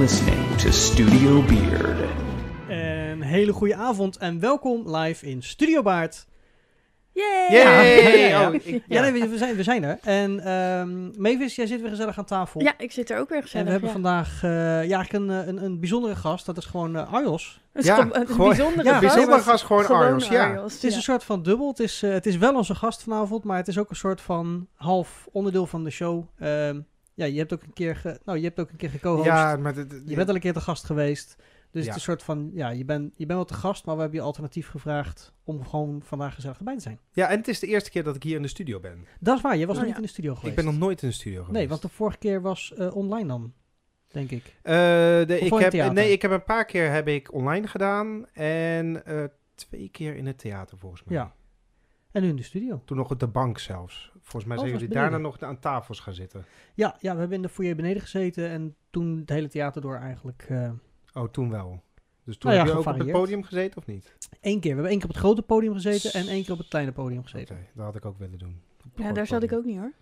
listening to Studio Beard. Een hele goede avond en welkom live in Studio Baard. Yay! Yay! Ja, Oh, ik- Ja, nee, we, zijn, we zijn er. En ehm Mavis, jij zit weer gezellig aan tafel. Ja, ik zit er ook weer en gezellig. we hebben ja. vandaag eh, ja, eigenlijk een, eh, een, een bijzondere gast. Dat is gewoon eh, Arjos. Het is Ja, gewoon een gewoon- bijzondere ja, gast. bijzondere gast, gewoon Arjos, ja. Arjos, Het is ja. een soort van dubbel. Het is, het is wel onze gast vanavond, maar het is ook een soort van half onderdeel van de show. Ehm, ja, je hebt ook een keer, ge, nou, je hebt ook een keer geco-host. Ja, maar dit- Je bent al een keer te gast geweest. Dus Ja. het is een soort van, ja, je bent, je bent wel te gast, maar we hebben je alternatief gevraagd om gewoon vandaag gezellig erbij te zijn. ja, en het is de eerste keer dat ik hier in de studio ben. Dat is waar, je was Oh, nog niet ja. in de studio geweest. Ik ben nog nooit in de studio geweest. Nee, want de vorige keer was eh, online dan, denk ik. Eh, de, ik heb, nee, ik heb een paar keer heb ik online gedaan en eh, twee keer in het theater volgens mij. Ja. En nu in de studio. Toen nog op de bank zelfs. Volgens mij zijn jullie daarna nog aan tafels gaan zitten. Ja, ja, we hebben in de foyer beneden gezeten en toen het hele theater door eigenlijk eh Oh, toen wel. Dus toen Nou ja, heb je ook op het podium gezeten of niet? één keer. We hebben één keer op het grote podium gezeten en één keer op het kleine podium gezeten. Oké, dat had ik ook willen doen. Ja, daar zat ik ook niet hoor.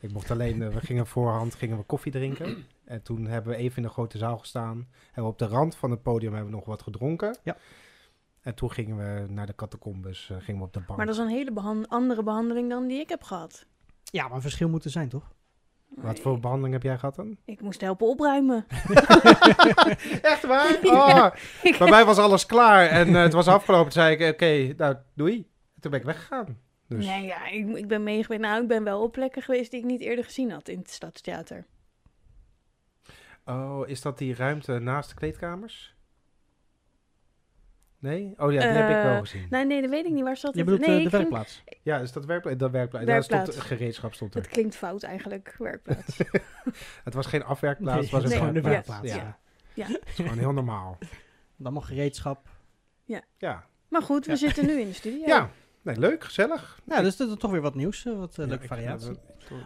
Ik mocht alleen, eh, we gingen voorhand gingen we koffie drinken. En toen hebben we even in de grote zaal gestaan. En op de rand van het podium hebben we nog wat gedronken. Ja. En toen gingen we naar de catacombes, eh, gingen we op de bank. Maar dat is een hele behan- andere behandeling dan die ik heb gehad. Ja, maar een verschil moet er zijn, toch? Wat voor behandeling heb jij gehad dan? Ik moest helpen opruimen. Echt waar? Oh, bij mij was alles klaar en eh, het was afgelopen. Toen zei ik, oké, nou doei. En toen ben ik weggegaan. Dus Nee, ja, ik, ik ben meegeweest. Nou, ik ben wel op plekken geweest die ik niet eerder gezien had in het Stadstheater. Oh, is dat die ruimte naast de kleedkamers? Nee? Oh ja, die heb ik wel Eh, gezien. Nee, nee, dat weet ik niet. Waar zat Je het? bedoelt nee, eh, de ging- werkplaats. Ja, is dat werkplaats? Dat werkplaats. Daar Werkplaats. stond gereedschap stond er. Het klinkt fout eigenlijk, werkplaats. Het was geen afwerkplaats, Nee, het was het een is gewoon de werkplaats. werkplaats. Ja, Ja. het is gewoon heel normaal. Dan mag gereedschap. Ja, Maar goed, we Ja. zitten nu in de studio. ja. Nee, leuk, gezellig. Ja, dus dat is toch weer wat nieuws. eh, Wat Ja, leuke ik- variatie. ja,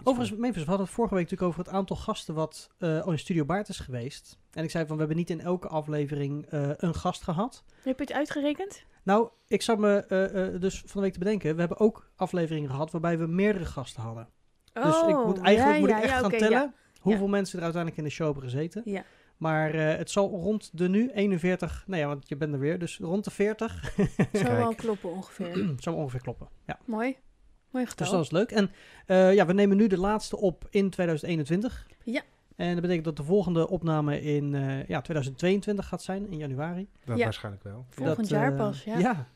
Overigens, Memphis, we hadden het vorige week natuurlijk over het aantal gasten wat eh in Studio Baard is geweest. En ik zei van, we hebben niet in elke aflevering eh, een gast gehad. Heb je het uitgerekend? Nou, ik zat me eh, eh, dus van de week te bedenken, we hebben ook afleveringen gehad waarbij we meerdere gasten hadden. dus ik moet, Oh, eigenlijk ja, moet ik echt ja, gaan tellen ja. hoeveel mensen er uiteindelijk in de show hebben gezeten. Ja. Maar eh, het zal rond de nu 41, nou ja, want je bent er weer, dus rond de 40 Zou Kijk. wel kloppen ongeveer. zou ongeveer kloppen. Ja. Mooi. Mooi getal. Dus dat is leuk. En eh, ja, we nemen nu de laatste op in 2021. Ja. En dat betekent dat de volgende opname in eh, ja, 2022 gaat zijn, in januari. Dat Ja. waarschijnlijk wel. Volgend Dat, jaar eh, pas, ja. Ja,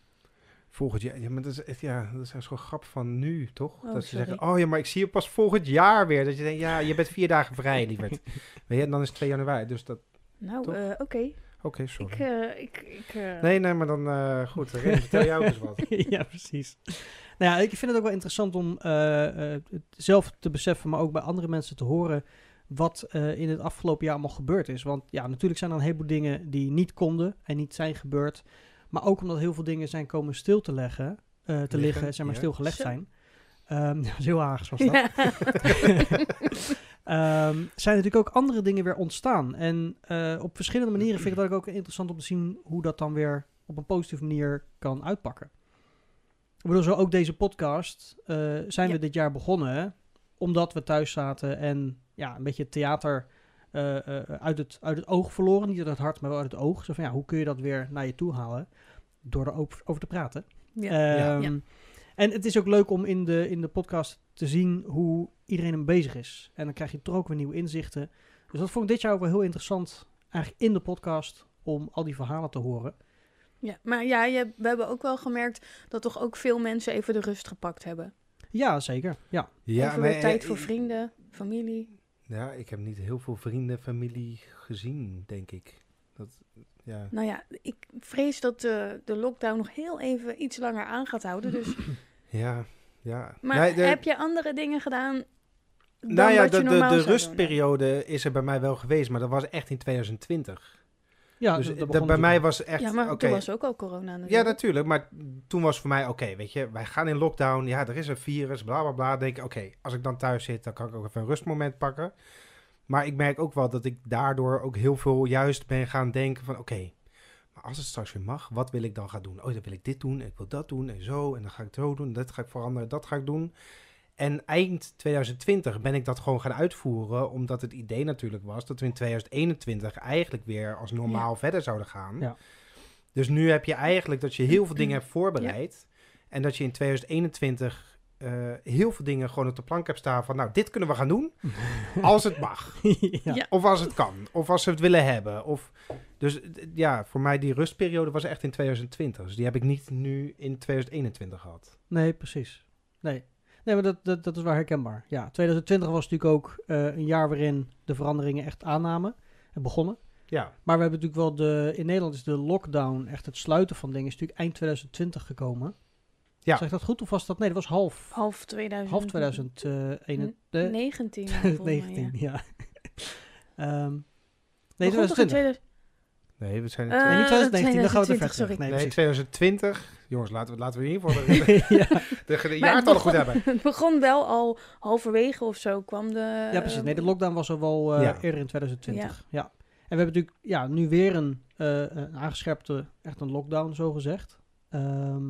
Volgend jaar, ja, maar dat is echt, ja, dat is zo'n grap van nu, toch? Oh, dat ze sorry. zeggen, oh ja, maar ik zie je pas volgend jaar weer. Dat je denkt, ja, je bent vier dagen vrij, lieverd. Weet je, en dan is het 2 januari, dus dat, Nou, eh, oké. oké, sorry. Ik, eh, ik, ik, Nee, nee, maar dan, eh, goed, Ren, vertel jou ook eens wat. ja, precies. Nou ja, ik vind het ook wel interessant om eh, eh, het zelf te beseffen, maar ook bij andere mensen te horen wat eh, in het afgelopen jaar allemaal gebeurd is. Want ja, natuurlijk zijn er een heleboel dingen die niet konden en niet zijn gebeurd. Maar ook omdat heel veel dingen zijn komen stil te leggen, eh, te liggen, Liggen, zeg maar ja. stilgelegd zijn. Ehm dat heel was dat. ja. Ehm, zijn natuurlijk ook andere dingen weer ontstaan. En eh, op verschillende manieren vind ik het ook interessant om te zien hoe dat dan weer op een positieve manier kan uitpakken. Bedoel, zo ook deze podcast eh, zijn we dit jaar begonnen omdat we thuis zaten en ja, een beetje theater eh, eh, uit, het, uit het oog verloren. Niet uit het hart, maar wel uit het oog. Zo van ja, hoe kun je dat weer naar je toe halen? Door erover over te praten. Ja. Ehm, Ja. En het is ook leuk om in de, in de podcast te zien hoe iedereen hem bezig is. En dan krijg je toch ook weer nieuwe inzichten. Dus dat vond ik dit jaar ook wel heel interessant, eigenlijk in de podcast, om al die verhalen te horen. Ja, maar ja, je, we hebben ook wel gemerkt dat toch ook veel mensen even de rust gepakt hebben. Ja, zeker. Ja, Ja, even maar, tijd voor vrienden, familie. Ja, ik heb niet heel veel vrienden, familie gezien, denk ik. Dat, ja. Nou ja, ik vrees dat de, de lockdown nog heel even iets langer aan gaat houden. Dus, Ja, ja. maar Nee, de- heb je andere dingen gedaan dan nou ja, dat de, je de, de doen? rustperiode is er bij mij wel geweest, maar dat was echt in 2020. Ja dus dat- dat dat begon bij mij was echt... Ja, maar toen was ook al corona natuurlijk. Ja, natuurlijk. Maar toen was voor mij, oké, weet je, wij gaan in lockdown. Ja, er is een virus, bla bla bla. Denk ik, oké, als ik dan thuis zit, dan kan ik ook even een rustmoment pakken. Maar ik merk ook wel dat ik daardoor ook heel veel juist ben gaan denken van, oké, maar als het straks weer mag, wat wil ik dan gaan doen? Oh, dan wil ik dit doen, ik wil dat doen en zo. En dan ga ik het zo doen, dat ga ik veranderen, dat ga ik doen. En eind 2020 ben ik dat gewoon gaan uitvoeren, omdat het idee natuurlijk was dat we in 2021 eigenlijk weer als normaal verder zouden gaan. Ja. Dus nu heb je eigenlijk dat je heel veel dingen hebt voorbereid. En dat je in 2021 eh, heel veel dingen gewoon op de plank hebt staan van, nou, dit kunnen we gaan doen als het mag. Of als het kan. Of als ze het willen hebben. Of, dus ja, voor mij die rustperiode was echt in 2020. Dus die heb ik niet nu in 2021 gehad. Nee, precies. Nee, nee maar dat, dat, dat is wel herkenbaar. Ja, 2020 was natuurlijk ook eh, een jaar waarin de veranderingen echt aannamen en begonnen. Ja, Maar we hebben natuurlijk wel de... In Nederland is de lockdown, echt het sluiten van dingen, is natuurlijk eind 2020 gekomen. Ja. Zeg ik dat goed of was dat... Nee, dat was half, Half 2000. half 2021. de 19. volgens mij, 19, ja. ja. Ehm, nee, Begon toch in 2020. 2000 nee, we zijn in Eh, Nee, niet 2019, dan gaan we te 2020, ver terug. sorry. Nee, nee, precies. 2020. Jongens, laten we, laten we in ieder geval de, ja. de, de het jaartallen goed begon- hebben. Het begon wel al halverwege of zo kwam de... ja, precies. Nee, de lockdown was er wel eh, Ja. eerder in 2020. Ja. En we hebben natuurlijk ja, nu weer een, eh, een aangescherpte, echt een lockdown, zo gezegd. Ehm,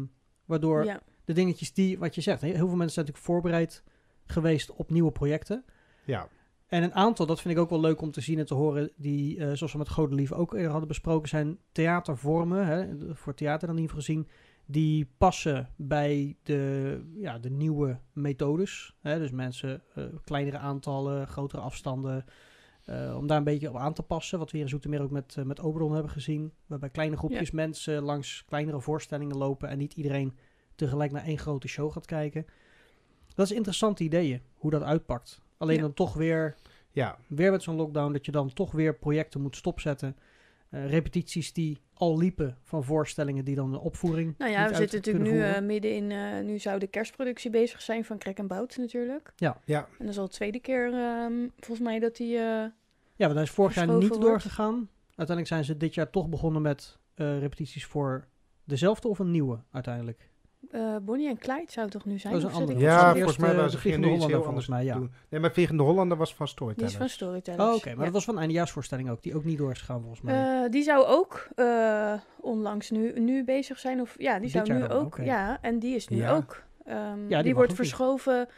waardoor Ja. de dingetjes die, wat je zegt, heel veel mensen zijn natuurlijk voorbereid geweest op nieuwe projecten. Ja, En een aantal, dat vind ik ook wel leuk om te zien en te horen, die, eh, zoals we met Godelief ook eerder hadden besproken, zijn theatervormen, hè, voor theater dan in ieder geval gezien, die passen bij de, ja, de nieuwe methodes. Hè, dus mensen, eh, kleinere aantallen, grotere afstanden, eh, om daar een beetje op aan te passen. Wat we hier in Zoetermeer ook met, eh, met Oberon hebben gezien. Waarbij kleine groepjes mensen langs kleinere voorstellingen lopen en niet iedereen tegelijk naar één grote show gaat kijken. Dat is interessante ideeën, hoe dat uitpakt. Alleen Ja. dan toch weer ja, weer met zo'n lockdown, dat je dan toch weer projecten moet stopzetten. Eh, repetities die al liepen van voorstellingen die dan de opvoering. Nou ja, niet we uit zitten natuurlijk nu eh, midden in... eh, nu zou de kerstproductie bezig zijn van Krek en Bout natuurlijk. ja. En dat is al de tweede keer ehm, volgens mij dat die... eh, ja, want hij is vorig jaar niet wordt. doorgegaan. Uiteindelijk zijn ze dit jaar toch begonnen met eh, repetities voor dezelfde of een nieuwe uiteindelijk. Eh, Bonnie en Clyde zou het toch nu zijn? Dat is een Ja, volgens mij Vliegende nu iets heel Hollander volgens mij, ja. doen. Nee, maar Vliegende Hollander was van Die is Storytellers. van Storytellers. Oh, oké. maar ja. dat was van een eindejaarsvoorstelling ook, die ook niet door is gegaan volgens mij. Eh, die zou ook eh, onlangs nu, nu bezig zijn. Of, ja, die Dit zou nu dan, ook. Ja, en die is nu Ja. ook. ehm, die die, wordt verschoven.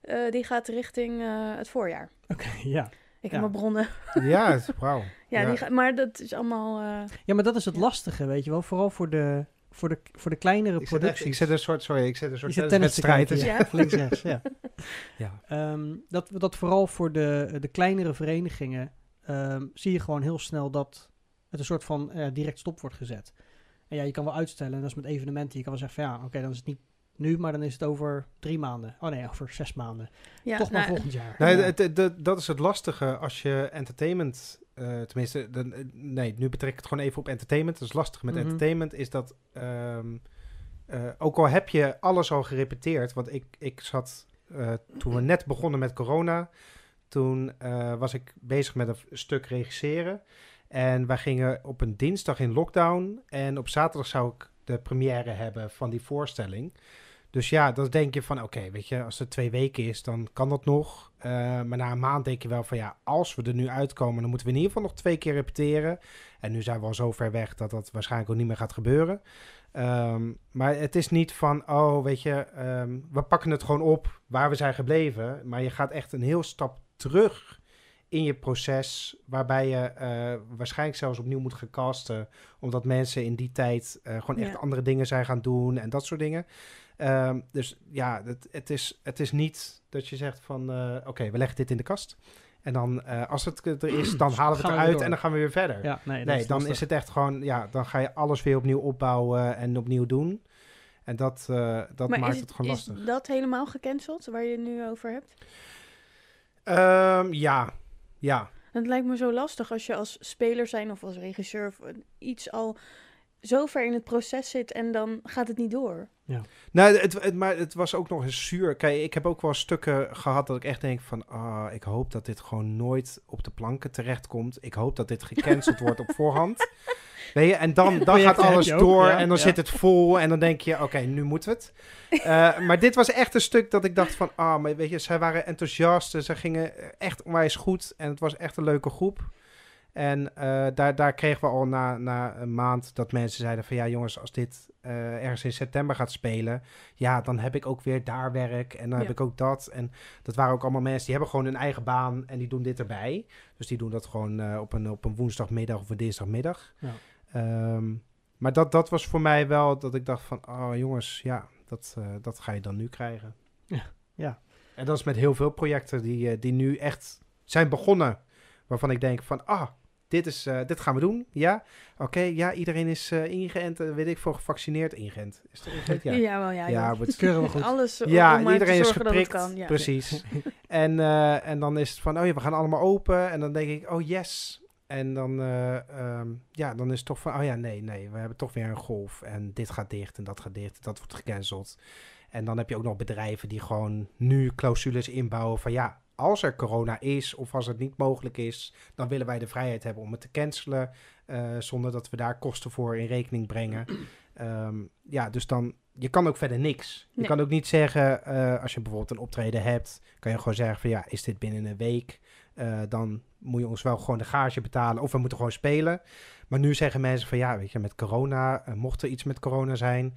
eh, die gaat richting eh, het voorjaar. Oké, ja. Ik Ja. heb mijn bronnen. Ja, het- wauw. Ja, Ja. Die ga- maar dat is allemaal. eh, Ja, maar dat is het Ja. lastige, weet je wel. Vooral voor de, voor de, voor de kleinere Ik echt- producties. ik zet een soort, sorry, ik zet een soort tennis tenniswedstrijd. kijken, Ja. ja. Links, rechts, ja. Ja. Ehm, dat, dat vooral voor de, de kleinere verenigingen ehm, zie je gewoon heel snel dat het een soort van eh, direct stop wordt gezet. En ja, je kan wel uitstellen, en dat is met evenementen. Je kan wel zeggen van ja, oké, dan is het niet nu, maar dan is het over drie maanden. Oh nee, over zes maanden. ja, Toch maar nou, volgend jaar. Nee, Ja. dat is het lastige als je entertainment, eh, tenminste, dan, eh, nee, nu betrek ik het gewoon even op entertainment. Het is lastig met Mhm. entertainment is dat, ehm, eh, ook al heb je alles al gerepeteerd, want ik, ik zat, toen we net begonnen met corona, toen was ik bezig met een stuk regisseren. En wij gingen op een dinsdag in lockdown en op zaterdag zou ik de première hebben van die voorstelling. Dus ja, dan denk je van, oké, weet je, als het twee weken is, dan kan dat nog. Eh, maar na een maand denk je wel van, ja, als we er nu uitkomen, dan moeten we in ieder geval nog twee keer repeteren. En nu zijn we al zo ver weg dat dat waarschijnlijk ook niet meer gaat gebeuren. Ehm, maar het is niet van, oh, weet je, ehm, we pakken het gewoon op waar we zijn gebleven. Maar je gaat echt een heel stap terug in je proces, waarbij je eh, waarschijnlijk zelfs opnieuw moet gaan casten, omdat mensen in die tijd eh, gewoon echt Ja. andere dingen zijn gaan doen en dat soort dingen. Ehm, dus ja, het, het, is, het is niet dat je zegt van, eh, oké, we leggen dit in de kast. En dan, eh, als het er is, dan halen we het eruit en dan gaan we weer verder. Ja, nee, is dan lastig. is het echt gewoon, ja, dan ga je alles weer opnieuw opbouwen en opnieuw doen. En dat, eh, dat maar maakt is het, gewoon is lastig. dat helemaal gecanceld waar je het nu over hebt? Ehm, ja, ja. Het lijkt me zo lastig als je als speler zijn of als regisseur of iets al zo ver in het proces zit en dan gaat het niet door. Nou, het, het, maar het was ook nog eens zuur. Kijk, ik heb ook wel stukken gehad dat ik echt denk van... ah, ik hoop dat dit gewoon nooit op de planken terechtkomt. Ik hoop dat dit gecanceld wordt op voorhand. Weet je, en dan, dan gaat alles ook, door ja, en dan ja. zit het vol en dan denk je, oké, nu moeten we het. Eh, maar dit was echt een stuk dat ik dacht van, ah, maar weet je, zij waren enthousiast. en Ze gingen echt onwijs goed en het was echt een leuke groep. En eh, daar, daar kregen we al na, na een maand dat mensen zeiden van, ja jongens, als dit eh, ergens in september gaat spelen, ja, dan heb ik ook weer daar werk en dan heb ik ook dat. En dat waren ook allemaal mensen die hebben gewoon hun eigen baan en die doen dit erbij. Dus die doen dat gewoon eh, op, een, op een woensdagmiddag of een dinsdagmiddag. Ja. Ehm, maar dat, dat was voor mij wel dat ik dacht van, oh jongens, ja, dat, dat ga je dan nu krijgen. Ja, ja. En dat is met heel veel projecten die, die nu echt zijn begonnen. Waarvan ik denk van, ah, dit, is, eh, dit gaan we doen. Ja, oké, ja, iedereen is eh, ingeënt, eh, weet ik voor gevaccineerd ingeënt. Is het ingeënt? Ja. Ja, wel, ja. Ja, het- Keuren we goed. Alles ja, iedereen is zorgen dat het geprikt. kan. Ja. Precies. en, en dan is het van, oh ja, we gaan allemaal open. En dan denk ik, oh yes. En dan, eh, ehm, ja, dan is het toch van, oh ja, nee, nee, we hebben toch weer een golf. En dit gaat dicht en dat gaat dicht en dat wordt gecanceld. En dan heb je ook nog bedrijven die gewoon nu clausules inbouwen van, ja, als er corona is of als het niet mogelijk is, dan willen wij de vrijheid hebben om het te cancelen. eh, zonder dat we daar kosten voor in rekening brengen. Ehm, ja, dus dan, je kan ook verder niks. Je kan ook niet zeggen, eh, als je bijvoorbeeld een optreden hebt, kan je gewoon zeggen van ja, is dit binnen een week? Eh, dan moet je ons wel gewoon de gage betalen of we moeten gewoon spelen. Maar nu zeggen mensen van ja, weet je, met corona, mocht er iets met corona zijn,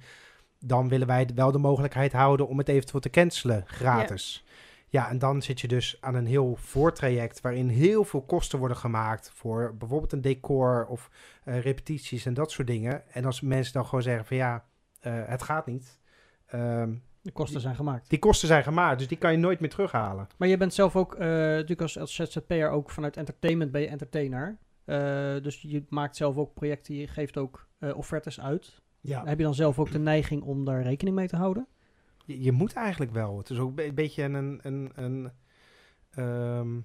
dan willen wij wel de mogelijkheid houden om het eventueel te cancelen, gratis. Ja. En dan zit je dus aan een heel voortraject waarin heel veel kosten worden gemaakt voor bijvoorbeeld een decor of eh, repetities en dat soort dingen. En als mensen dan gewoon zeggen van ja, eh, het gaat niet. Ehm, De kosten zijn gemaakt. die kosten zijn gemaakt, dus die kan je nooit meer terughalen. Maar je bent zelf ook, eh, natuurlijk als, als ZZP'er ook vanuit entertainment ben je entertainer. Dus je maakt zelf ook projecten, je geeft ook offertes uit. Ja. Heb je dan zelf ook de neiging om daar rekening mee te houden? Je, je moet eigenlijk wel. Het is ook een beetje een, een, een ehm,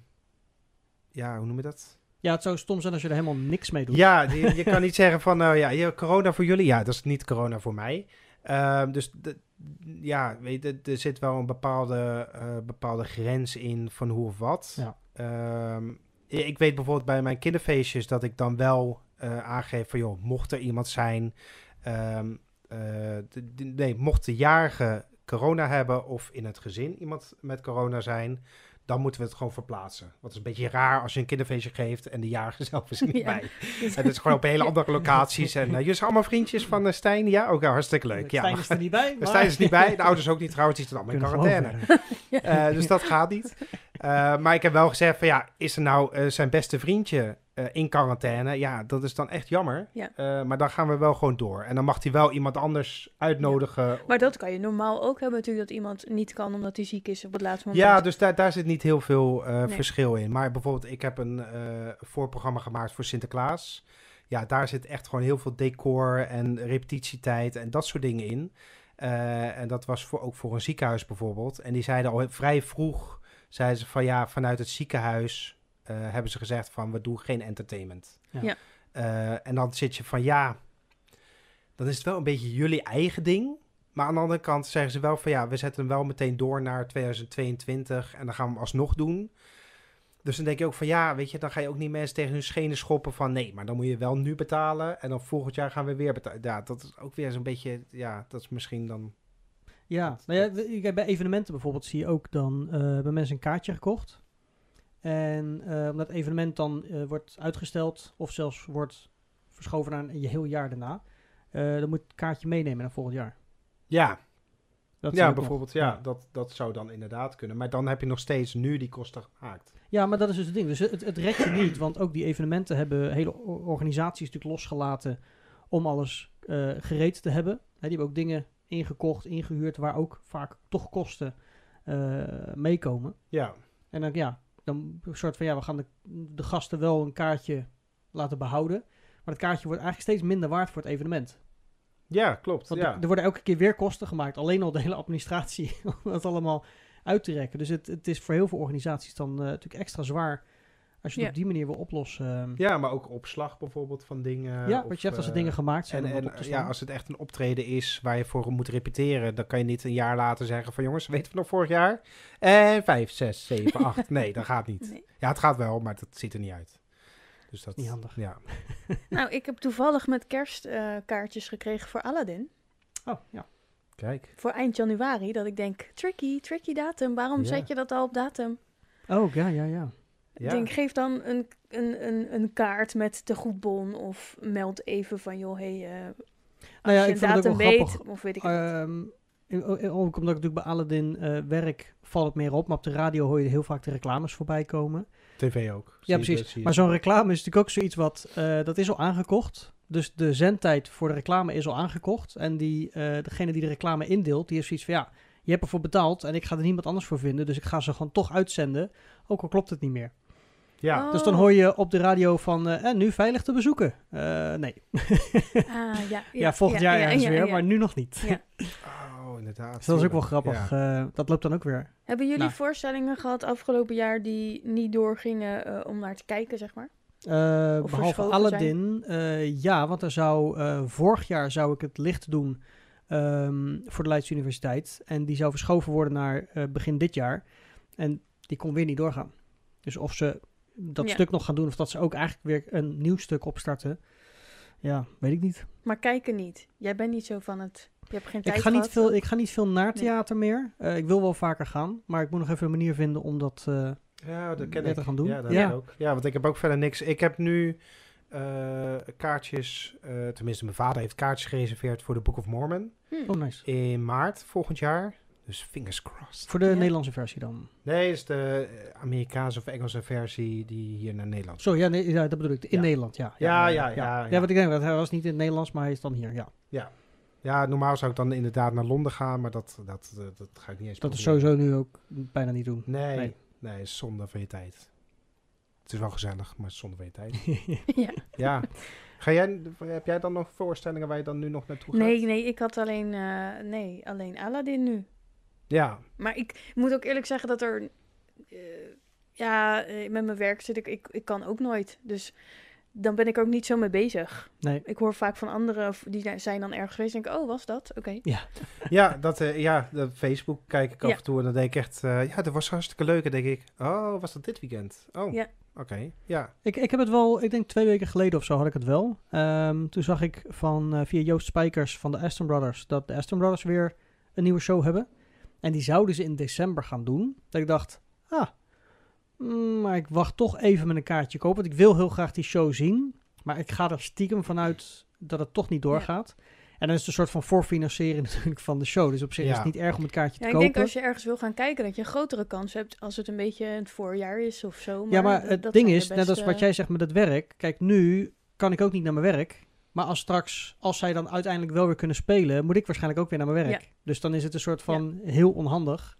ja, hoe noem je dat? Ja, het zou stom zijn als je er helemaal niks mee doet. Ja, je, je kan niet zeggen van, nou ja, je, corona voor jullie. Ja, dat is niet corona voor mij. Ehm, dus de- ja, weet je, er zit wel een bepaalde, eh, bepaalde grens in van hoe of wat. Ja. Ehm, ik weet bijvoorbeeld bij mijn kinderfeestjes dat ik dan wel eh, aangeef van, joh, mocht er iemand zijn, eh, de- de- nee, mocht de jarige corona hebben of in het gezin iemand met corona zijn, dan moeten we het gewoon verplaatsen. Want het is een beetje raar als je een kinderfeestje geeft en de jarige zelf is er niet Ja. bij. En het is gewoon op hele andere locaties. En uh, jullie zijn allemaal vriendjes van uh, Stijn? Ja, ook hartstikke leuk. Ja, Stijn is er niet bij. maar- Stijn is niet bij. De ouders ook niet trouwens. Die zitten allemaal in quarantaine. Uh, dus dat gaat niet. Uh, maar ik heb wel gezegd van ja, is er nou uh, zijn beste vriendje uh, in quarantaine? Ja, dat is dan echt jammer. Ja. Uh, maar dan gaan we wel gewoon door. En dan mag hij wel iemand anders uitnodigen. Ja. Maar dat kan je normaal ook hebben natuurlijk, dat iemand niet kan omdat hij ziek is op het laatste moment. Ja, dus daar, daar zit niet heel veel uh, Nee. verschil in. Maar bijvoorbeeld, ik heb een voorprogramma gemaakt voor Sinterklaas. Ja, daar zit echt gewoon heel veel decor en repetitietijd en dat soort dingen in. En dat was voor, ook voor een ziekenhuis bijvoorbeeld. En die zeiden al vrij vroeg, zeiden ze van ja, vanuit het ziekenhuis hebben ze gezegd van we doen geen entertainment. Ja. Ja. Uh, en dan zit je van ja, dan is het wel een beetje jullie eigen ding. Maar aan de andere kant zeggen ze wel van ja, we zetten hem wel meteen door naar 2022 en dan gaan we hem alsnog doen. Dus dan denk je ook van ja, weet je, dan ga je ook niet mensen tegen hun schenen schoppen van nee, maar dan moet je wel nu betalen en dan volgend jaar gaan we weer betalen. Ja, dat is ook weer zo'n beetje, ja, dat is misschien dan... Ja, dat, nou ja, bij evenementen bijvoorbeeld zie je ook dan uh, bij mensen een kaartje gekocht. En uh, omdat het evenement dan uh, wordt uitgesteld of zelfs wordt verschoven naar een heel jaar daarna, uh, dan moet het kaartje meenemen naar volgend jaar. Ja, dat ja bijvoorbeeld, ja, ja, Dat, dat zou dan inderdaad kunnen. Maar dan heb je nog steeds nu die kosten gemaakt. Ja, maar dat is dus het ding. Dus het, het redt je niet, want ook die evenementen hebben hele organisaties natuurlijk losgelaten om alles gereed te hebben. He, die hebben ook dingen ingekocht, ingehuurd, waar ook vaak toch kosten meekomen. Ja. En dan, ja, dan een soort van, ja, we gaan de, de gasten wel een kaartje laten behouden. Maar het kaartje wordt eigenlijk steeds minder waard voor het evenement. Ja, klopt. Want ja. er, er, worden elke keer weer kosten gemaakt. Alleen al de hele administratie om dat allemaal uit te rekken. Dus het, het is voor heel veel organisaties dan uh, natuurlijk extra zwaar als je het ja. op die manier wil oplossen. Ja, maar ook opslag bijvoorbeeld van dingen. Ja, wat je zegt als er dingen gemaakt zijn. En, en ja, als het echt een optreden is waar je voor moet repeteren, dan kan je niet een jaar later zeggen van jongens, weten we nog vorig jaar? En vijf, zes, zeven, acht. Nee, dat gaat niet. Nee. Ja, het gaat wel, maar dat ziet er niet uit. Dus dat is niet handig. Ja. nou, ik heb toevallig met kerst uh, kaartjes gekregen voor Aladdin. Oh, ja. Kijk. Voor eind januari, dat ik denk, tricky, tricky datum. Waarom Ja. zet je dat al op datum? Oh, ja, ja, ja. Ik Ja. denk, geef dan een, een, een, een kaart met de goedbon of meld even van, joh, hey, uh, Nou ja, Als je ik een vond het ook datum weet, grappig. of weet ik. Ehm, in- ook omdat ik natuurlijk bij Aladdin eh, werk, valt het meer op. Maar op de radio hoor je heel vaak de reclames voorbij komen. TV ook. Ja, precies. Maar zo'n reclame is natuurlijk ook zoiets wat, eh, dat is al aangekocht. Dus de zendtijd voor de reclame is al aangekocht. En die, eh, degene die de reclame indeelt, die heeft zoiets van ja, je hebt ervoor betaald en ik ga er niemand anders voor vinden. Dus ik ga ze gewoon toch uitzenden, ook al klopt het niet meer. Ja, Oh. Dus dan hoor je op de radio van, eh, en nu veilig te bezoeken. Eh, nee, Ah, ja, ja, volgend jaar ergens ja, weer, ja. maar nu nog niet. Ja. oh, inderdaad. Dus dat is ook wel grappig. Ja. Eh, dat loopt dan ook weer. Hebben jullie Nou. voorstellingen gehad afgelopen jaar die niet doorgingen eh, om naar te kijken, zeg maar? Eh, behalve Aladdin, eh, ja, want er zou, eh, vorig jaar zou ik het licht doen ehm, voor de Leidse Universiteit. En die zou verschoven worden naar eh, begin dit jaar. En die kon weer niet doorgaan. Dus of ze dat Ja. stuk nog gaan doen, of dat ze ook eigenlijk weer een nieuw stuk opstarten. Ja, weet ik niet. Maar kijken niet. Jij bent niet zo van het... Je hebt geen tijd Ik ga, niet veel, ik ga niet veel naar Nee. theater meer. Eh, ik wil wel vaker gaan, maar ik moet nog even een manier vinden om dat... eh, Ja, dat ken ik. te gaan doen. Ja, dat Ja. ook. Ja, want ik heb ook verder niks. Ik heb nu eh, kaartjes, eh, tenminste mijn vader heeft kaartjes gereserveerd voor de Book of Mormon Hm. oh, nice. in maart volgend jaar. Dus fingers crossed. Voor de Ja. Nederlandse versie dan. Nee, is de Amerikaanse of Engelse versie die hier naar Nederland. Zo, ja, nee, ja dat bedoel ik. In Ja. Nederland, ja. Ja, ja, ja, Ja, ja. wat ik denk, dat hij was niet in het Nederlands, maar hij is dan hier, ja. Ja, normaal zou ik dan inderdaad naar Londen gaan, maar dat, dat, dat, dat ga ik niet eens Dat is sowieso nu ook bijna niet doen. Nee, Nee. nee, is zonde van je tijd. Het is wel gezellig, maar het is zonde van je tijd. ja. ja. Ga jij, heb jij dan nog voorstellingen waar je dan nu nog naartoe gaat? Nee, nee, ik had alleen... eh, nee, alleen Aladdin nu. Ja, Maar ik moet ook eerlijk zeggen dat er... eh, ja, eh, met mijn werk zit ik, ik... Ik kan ook nooit. Dus dan ben ik ook niet zo mee bezig. nee. Ik hoor vaak van anderen, die zijn dan ergens geweest. En denk ik, oh, was dat? Oké. ja, dat, eh, ja de Facebook kijk ik af Ja. en toe en dan denk ik echt, eh, ja, dat was hartstikke leuk. En denk ik, oh, was dat dit weekend? Oh, Ja. oké, ja. Ik, ik heb het wel, ik denk twee weken geleden of zo had ik het wel. Ehm, toen zag ik van, eh, via Joost Spijkers van de Aston Brothers, dat de Aston Brothers weer een nieuwe show hebben. En die zouden ze in december gaan doen. Dat ik dacht, ah, mm, maar ik wacht toch even met een kaartje kopen. Want ik wil heel graag die show zien. Maar ik ga er stiekem vanuit dat het toch niet doorgaat. En dan is het een soort van voorfinanciering natuurlijk van de show. Dus op zich Ja. is het niet erg om het kaartje Ja, te ik kopen. denk als je ergens wil gaan kijken, dat je een grotere kans hebt als het een beetje het voorjaar is of zo. Maar ja, maar het dat ding is, net als wat jij zegt met het werk. Kijk, nu kan ik ook niet naar mijn werk. Maar als straks, als zij dan uiteindelijk wel weer kunnen spelen, moet ik waarschijnlijk ook weer naar mijn werk. Ja. Dus dan is het een soort van heel onhandig.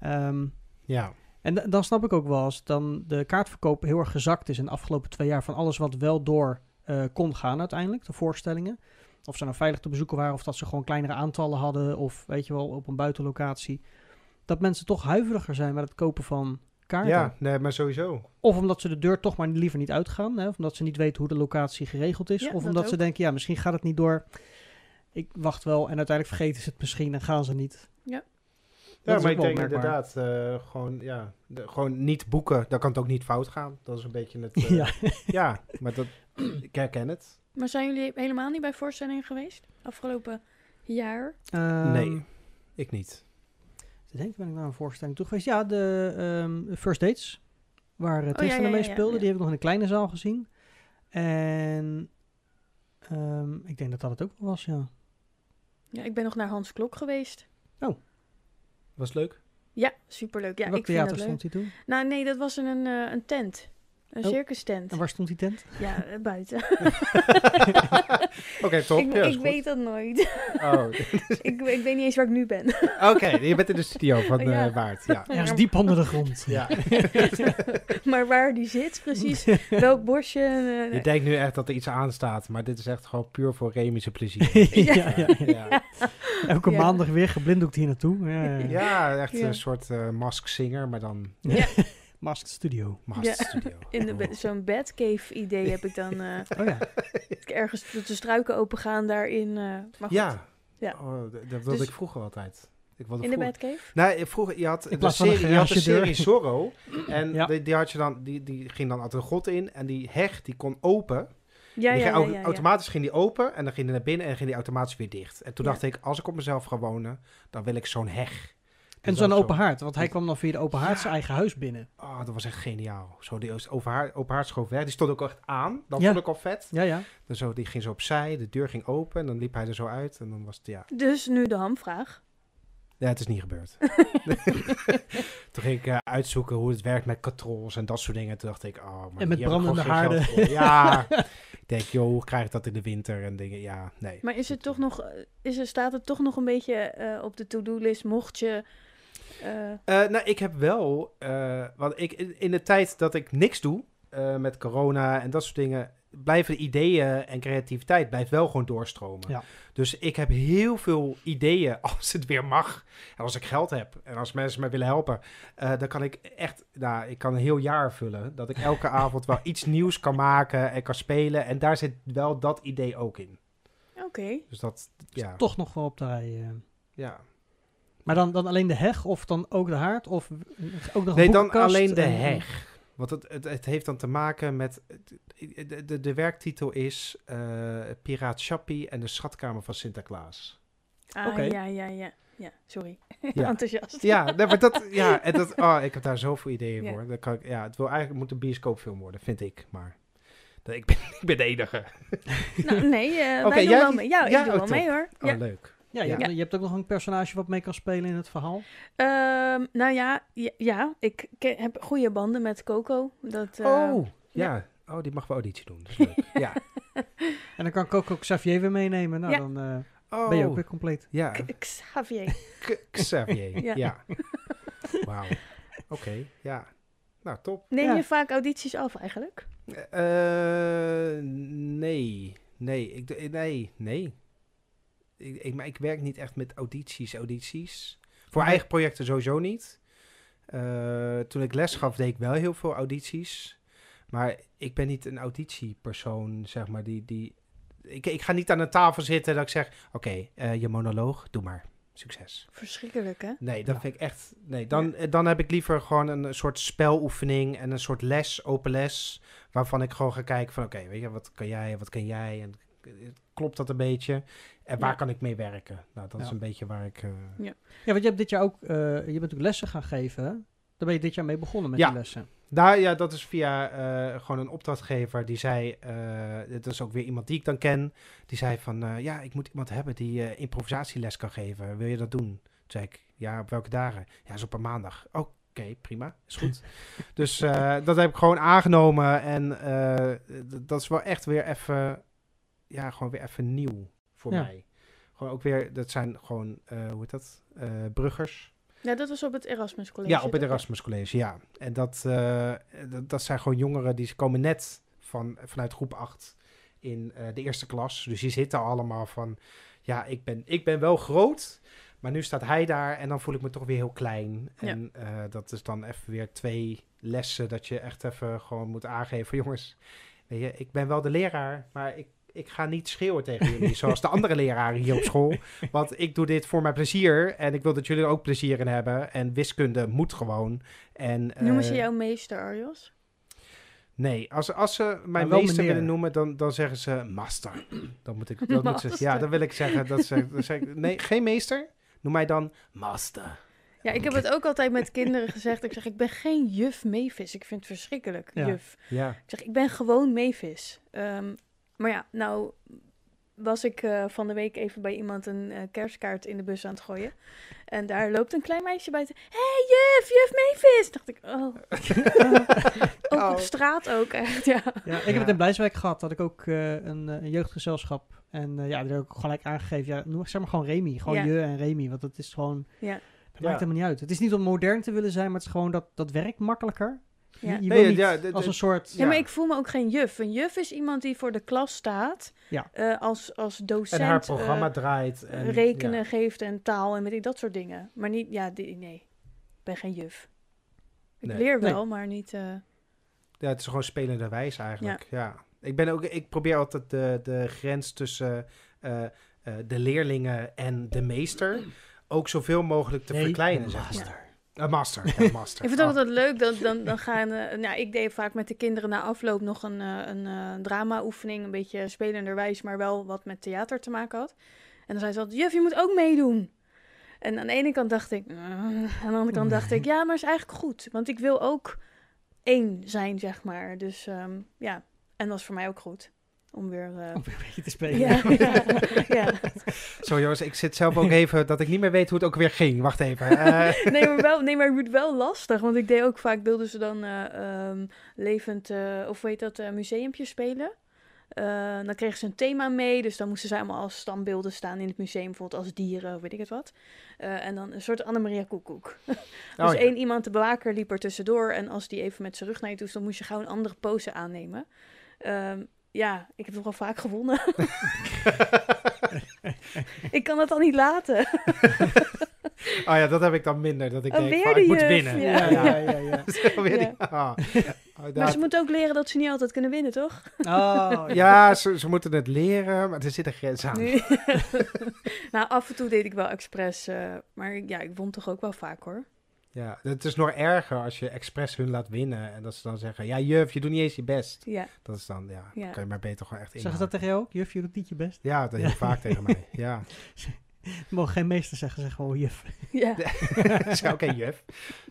Ehm, Ja, en dan snap ik ook wel als dan de kaartverkoop heel erg gezakt is in de afgelopen twee jaar van alles wat wel door eh, kon gaan uiteindelijk, de voorstellingen. Of ze nou veilig te bezoeken waren, of dat ze gewoon kleinere aantallen hadden, of weet je wel, op een buitenlocatie. Dat mensen toch huiveriger zijn met het kopen van kaarten. ja nee, maar sowieso. Of omdat ze de deur toch maar liever niet uitgaan. Hè? Of omdat ze niet weten hoe de locatie geregeld is. Ja, of dat omdat ze ook. denken, ja, misschien gaat het niet door. Ik wacht wel en uiteindelijk vergeten ze het misschien en gaan ze niet. Ja. Dat Ja, maar ik denk merkbaar. inderdaad, eh, gewoon, ja, de- gewoon niet boeken, dan kan het ook niet fout gaan. Dat is een beetje het... eh, Ja. ja, maar dat, ik herken het. Maar zijn jullie helemaal niet bij voorstellingen geweest? Afgelopen jaar? Ehm, nee, ik niet. Ik denk, ben ik naar een voorstelling toe geweest. Ja, de ehm, First Dates. Waar uh, Oh, ja, ja, mee speelde. ja. Die heb ik nog in een kleine zaal gezien. En ehm, ik denk dat dat het ook wel was, ja. Ja, ik ben nog naar Hans Klok geweest. Was het leuk? Ja, superleuk. Ja, Welk ik vind theater het leuk. stond hij toen? Nou, nee, dat was in een, eh, een tent. Een Oh. circus tent. En waar stond die tent? Ja, eh, buiten. Oké, top. ik Ja, weet dat nooit. Oh, ik, ik weet niet eens waar ik nu ben. Oké, je bent in de studio van Ja. eh Waard. Ja. Ergens diep onder de grond. ja. maar waar die zit, precies. Welk bosje. eh, Je denkt nu echt dat er iets aanstaat, maar dit is echt gewoon puur voor Remische plezier. ja, ja, ja. ja. Elke Ja. maandag weer geblinddoekt hier naartoe. Ja, ja. ja, echt Ja. een soort eh mask singer, maar dan Ja. Masked Studio. mask Ja. studio. in de, be- zo'n Batcave idee heb ik dan eh, Oh ja. ergens dat de struiken open gaan daarin. eh, Ja, Ja. Oh, dat, wilde Dus- ik vroeger altijd. Ik wilde In de Batcave? Nee, vroeger, je had de van een serie, je had de serie Zorro. En Ja. die, die, had je dan, die, die ging dan altijd een god in. En die heg, die kon open. Ja, die ja, ging ja, au- ja, ja. Automatisch ging die open. En dan ging die naar binnen en ging die automatisch weer dicht. En toen Ja. dacht ik, als ik op mezelf ga wonen, dan wil ik zo'n heg. En zo'n open haard, want hij kwam dan via de open haard Ja. zijn eigen huis binnen. Oh, dat was echt geniaal. Zo die open haard, open haard schoof weg. Die stond ook echt aan. Dat Ja. vond ik al vet. Ja, ja. Dan zo, die ging zo opzij, de deur ging open en dan liep hij er zo uit. En dan was het, ja, Dus nu de hamvraag. ja het is niet gebeurd. Toen ging ik eh, uitzoeken hoe het werkt met katrols en dat soort dingen. Toen dacht ik, oh, maar En met brandende geen geld voor. Ja, ik denk, joh, hoe krijg ik dat in de winter en dingen? Ja, nee. Maar is het toch nog, eh, is er, staat het toch nog een beetje eh, op de to-do-list mocht je... eh, Eh, nou, ik heb wel, eh, want ik, in de tijd dat ik niks doe eh, met corona en dat soort dingen, blijven de ideeën en creativiteit blijft wel gewoon doorstromen. Ja. Dus ik heb heel veel ideeën als het weer mag en als ik geld heb en als mensen mij willen helpen, eh, dan kan ik echt, nou, ik kan een heel jaar vullen dat ik elke avond wel iets nieuws kan maken en kan spelen en daar zit wel dat idee ook in. Oké. Dus dat, ja, Toch nog wel op de rij. eh. ja. Maar dan, dan alleen de heg of dan ook de haard? Of ook nog Nee, dan alleen de heg. Want het, het, het heeft dan te maken met... De, de, de werktitel is eh Piraat Chappie en de schatkamer van Sinterklaas. Ah, Oké. ja, ja, ja. Ja, sorry. Ja. Enthousiast. Ja, nee, maar dat... Ja, en dat, oh, ik heb daar zoveel ideeën Ja. voor. Dan kan ik, ja, het wil eigenlijk moet een bioscoopfilm worden, vind ik. Maar dat, ik, ben, ik ben de enige. Nou, nee, eh wij doen jij- wel mee. Ja, ja, ik doe oh, wel mee top. hoor. Oh, Ja. leuk. Ja, je, Ja. Hebt, je hebt ook nog een personage wat mee kan spelen in het verhaal. Ehm, nou ja, ja, ja, ik heb goede banden met Coco. Dat, eh, oh, ja. Oh, die mag wel auditie doen. Dat is leuk. ja. En dan kan Coco Xavier weer meenemen. Nou, Ja. dan eh, Oh, ben je ook weer compleet. Ja, Xavier. Xavier. Ja. Wauw. Oké, ja. Nou, top. Neem Ja. je vaak audities af eigenlijk? Eh, nee. Nee. Ik, nee. Nee. Ik, ik, maar ik werk niet echt met audities, audities. Voor Nee. eigen projecten sowieso niet. Eh, toen ik les gaf, deed ik wel heel veel audities. Maar ik ben niet een auditiepersoon, zeg maar, die... die ik, ik ga niet aan een tafel zitten dat ik zeg... Oké, eh, je monoloog, doe maar. Succes. Verschrikkelijk, hè? Nee, dat Ja. vind ik echt. Nee, dan, eh, dan heb ik liever gewoon een soort speloefening en een soort les, open les. Waarvan ik gewoon ga kijken van oké, weet je, wat kan jij, wat kan jij? En klopt dat een beetje? En waar Ja. kan ik mee werken? Nou, dat is Ja. een beetje waar ik. eh, Ja, want je hebt dit jaar ook, eh, je bent natuurlijk lessen gaan geven. Daar ben je dit jaar mee begonnen met Ja. die lessen. Nou ja, dat is via eh, gewoon een opdrachtgever die zei, eh dit is ook weer iemand die ik dan ken, die zei van, eh, ja, ik moet iemand hebben die eh, improvisatieles kan geven. Wil je dat doen? Toen zei ik, ja, op welke dagen? Ja, is op een maandag. Oké, prima, is goed. dus eh, dat heb ik gewoon aangenomen en eh, dat is wel echt weer even, ja, gewoon weer even nieuw voor Ja. mij. Gewoon ook weer, dat zijn gewoon, eh, hoe heet dat, Eh, bruggers. Ja, dat was op het Erasmus College. Ja, op het? Erasmus College, ja. En dat, eh, dat, dat zijn gewoon jongeren die komen net van, vanuit groep 8 in eh, de eerste klas. Dus die zitten allemaal van, ja, ik ben, ik ben wel groot, maar nu staat hij daar en dan voel ik me toch weer heel klein. Ja. En eh, dat is dan even weer twee lessen dat je echt even gewoon moet aangeven. Jongens, weet je, ik ben wel de leraar, maar ik, ik ga niet schreeuwen tegen jullie zoals de andere leraren hier op school. Want ik doe dit voor mijn plezier en ik wil dat jullie er ook plezier in hebben. En wiskunde moet gewoon. En, Noemen ze eh, jou meester, Arjos? Nee, als, als ze mijn meester meneer. willen noemen, dan, dan zeggen ze master. Dan moet ik, dat moet ze, ja, dan wil ik zeggen dat ze, dan zeg ik, nee, geen meester. Noem mij dan master. Ja, ik heb het ook altijd met kinderen gezegd. Ik zeg, ik ben geen juf Meevis. Ik vind het verschrikkelijk, Ja. juf. Ja, Ik zeg, ik ben gewoon Meevis. Ehm, maar ja, nou was ik eh, van de week even bij iemand een eh, kerstkaart in de bus aan het gooien. En daar loopt een klein meisje buiten. Hé hey, juf, juf Meevis! Dacht ik, oh. ook Oh. op straat ook echt, ja. Ja, ik Ja. heb het in Blijswijk gehad, dat ik ook eh, een, eh, een jeugdgezelschap. En eh, ja, daar heb ik ook gelijk aangegeven. Ja, noem zeg maar gewoon Remy. Gewoon Ja. je en Remy. Want dat is gewoon. Ja. Dat Ja. maakt helemaal niet uit. Het is niet om modern te willen zijn, maar het is gewoon dat dat werkt makkelijker. Ja. Je, je Nee, wil niet ja, dit- als een soort. Ja, maar ik voel me ook geen juf. Een juf is iemand die voor de klas staat. Ja. eh, als, als docent. en haar eh, programma draait. En, rekenen ja. geeft en taal en weet ik dat soort dingen. Maar niet, ja, die, nee. Ik ben geen juf. Ik Nee. leer Nee. wel, maar niet... eh, Ja, het is gewoon spelende wijs eigenlijk. Ja. Ik, ben ook, ik probeer altijd de, de grens tussen eh, eh, de leerlingen en de meester ook zoveel mogelijk te Nee, verkleinen. de Zeg maar. Een master. Ja, master. Ik vind het Oh. altijd leuk, dan, dan, dan gaan... eh, nou, ik deed vaak met de kinderen na afloop nog een, eh, een eh, drama-oefening. Een beetje spelenderwijs, maar wel wat met theater te maken had. En dan zei ze altijd, juf, je moet ook meedoen. En aan de ene kant dacht ik, aan de andere kant dacht ik, ja, maar is eigenlijk goed. Want ik wil ook één zijn, zeg maar. Dus ehm, ja, en dat is voor mij ook goed. Om weer... eh, Om weer een beetje te spelen. ja, ja, ja. Zo jongens, ik zit zelf ook even dat ik niet meer weet hoe het ook weer ging. Wacht even. Eh, Nee, maar wel, nee, maar het wordt wel lastig. Want ik deed ook vaak, wilden ze dan eh, ehm, levend, eh, of weet dat, uh, museumpje spelen. Eh, dan kregen ze een thema mee, dus dan moesten ze allemaal als standbeelden staan in het museum, bijvoorbeeld als dieren, of weet ik het wat. Eh, en dan een soort Annemaria Koekoek. dus oh ja. één iemand, de bewaker, liep er tussendoor. En als die even met zijn rug naar je toe stond, moest je gauw een andere pose aannemen. Ehm, ja, ik heb toch wel vaak gewonnen. ik kan dat al niet laten. Oh ja, dat heb ik dan minder. Dat ik denk, weer van, die ik moet winnen. ja. Ja, ja, ja, ja. Weer die- Ja. ah. Oh, Maar ze moeten ook leren dat ze niet altijd kunnen winnen, toch? Oh, Ja, ze, ze moeten het leren, maar er zit een grens aan. Nee. nou, af en toe deed ik wel expres. eh, maar ja, ik won toch ook wel vaak hoor. Ja, het is nog erger als je expres hun laat winnen en dat ze dan zeggen, ja juf, je doet niet eens je best. Ja, Dat is dan, ja, Ja. kan je maar beter gewoon echt Zeg ze dat tegen jou ook? Juf, je doet niet je best. Ja, dat heel vaak tegen mij. Ja, Je mag geen meester zeggen, zeg gewoon juf. ja. zeg oké juf.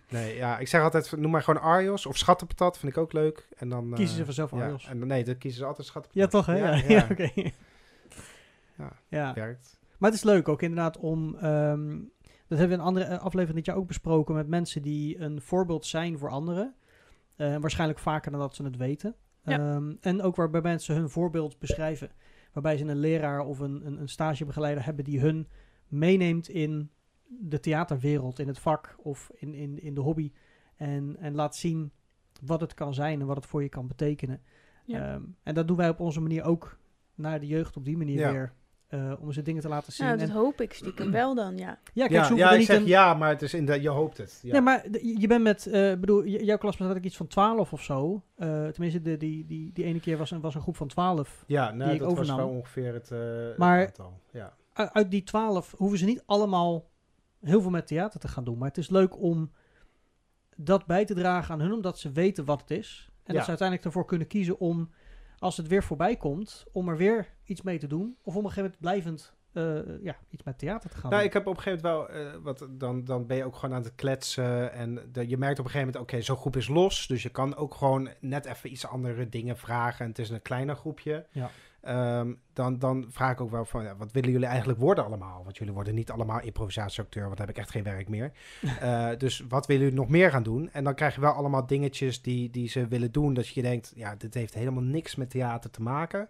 Nee, ja, ik zeg altijd, noem maar gewoon Arjos of schattenpatat, vind ik ook leuk. En dan, Kiezen eh, ze vanzelf voor ja, Arjos. En nee, dan kiezen ze altijd schattenpatat. Ja, toch hè? Ja, Ja, ja, ja. oké. Ja. Ja. Werkt. Maar het is leuk ook inderdaad om... ehm, dat hebben we in een andere eh, aflevering dit jaar ook besproken met mensen die een voorbeeld zijn voor anderen. Eh, waarschijnlijk vaker dan dat ze het weten. Ja. Ehm, en ook waarbij mensen hun voorbeeld beschrijven. Waarbij ze een leraar of een, een, een stagebegeleider hebben die hun meeneemt in de theaterwereld, in het vak of in, in, in de hobby. En, en laat zien wat het kan zijn en wat het voor je kan betekenen. Ja. Ehm, en dat doen wij op onze manier ook naar de jeugd op die manier Ja. weer. Eh, om ze dingen te laten zien. Nou, dat en, hoop ik stiekem wel dan, ja. ja, kijk, Ja, ja ik niet zeg een- ja, maar het is in de, je hoopt het. Ja. Nee, maar je bent met, eh bedoel, jouw klas had ik iets van 12 of zo. Eh, tenminste, de, die, die, die ene keer was een, was een groep van 12. Ja, die nou, ik dat was overnam. wel ongeveer het, eh, het Maar- aantal. Ja. Uit die 12 hoeven ze niet allemaal heel veel met theater te gaan doen. Maar het is leuk om dat bij te dragen aan hun, omdat ze weten wat het is. En Ja. dat ze uiteindelijk ervoor kunnen kiezen om, als het weer voorbij komt, om er weer iets mee te doen. Of om op een gegeven moment blijvend eh, ja, iets met theater te gaan Nou, doen. ik heb op een gegeven moment wel, eh, wat, dan, dan ben je ook gewoon aan het kletsen. En de, je merkt op een gegeven moment, oké, zo'n groep is los. Dus je kan ook gewoon net even iets andere dingen vragen. En het is een kleiner groepje. Ja. Ehm, dan, dan vraag ik ook wel van, ja, wat willen jullie eigenlijk worden allemaal? Want jullie worden niet allemaal improvisatieacteur, want dan heb ik echt geen werk meer. Eh, dus wat willen jullie nog meer gaan doen? En dan krijg je wel allemaal dingetjes die, die ze willen doen. Dat je denkt, ja, dit heeft helemaal niks met theater te maken.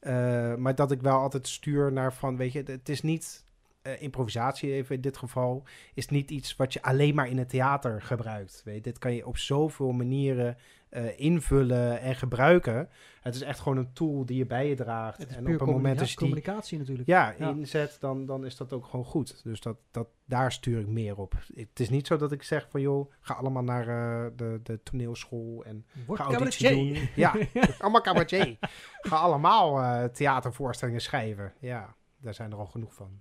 Eh, maar dat ik wel altijd stuur naar van, weet je, het is niet eh, improvisatie even in dit geval, is niet iets wat je alleen maar in het theater gebruikt. Weet dit kan je op zoveel manieren eh, invullen en gebruiken. Het is echt gewoon een tool die je bij je draagt. het is en op een moment als je die communicatie natuurlijk. ja, Ja. inzet, dan, dan is dat ook gewoon goed. Dus dat, dat, daar stuur ik meer op. Het is niet zo dat ik zeg van, joh, ga allemaal naar eh, de, de toneelschool en Word Ga auditie cabaretier. doen. Ja, allemaal cabaretier. Ga allemaal theatervoorstellingen schrijven. Ja, daar zijn er al genoeg van.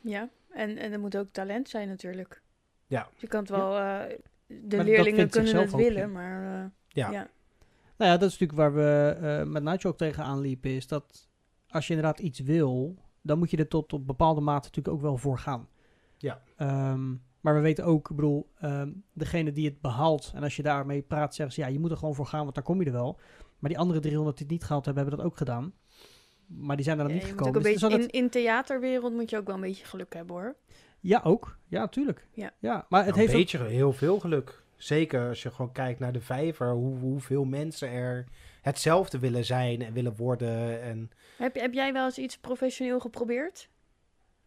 Ja, en, en er moet ook talent zijn natuurlijk. Ja. Je kan het wel, eh, de leerlingen kunnen het willen, maar eh, Ja. ja. Nou ja, dat is natuurlijk waar we eh, met Nacho ook tegenaan liepen. Is dat als je inderdaad iets wil, dan moet je er tot op bepaalde mate natuurlijk ook wel voor gaan. Ja. Ehm, maar we weten ook, ik bedoel, ehm, degene die het behaalt, en als je daarmee praat, zeggen ze ja, je moet er gewoon voor gaan, want dan kom je er wel. Maar die andere 300 die het niet gehaald hebben, hebben dat ook gedaan. Maar die zijn er dan Ja, niet je moet gekomen. ook een Dus beetje, in, in theaterwereld moet je ook wel een beetje geluk hebben hoor. Ja, ook. Ja, tuurlijk. Ja. ja maar het Nou, heeft een ook- beetje heel veel geluk. Zeker als je gewoon kijkt naar de vijver. Hoe, hoeveel mensen er hetzelfde willen zijn en willen worden. En Heb, heb jij wel eens iets professioneel geprobeerd?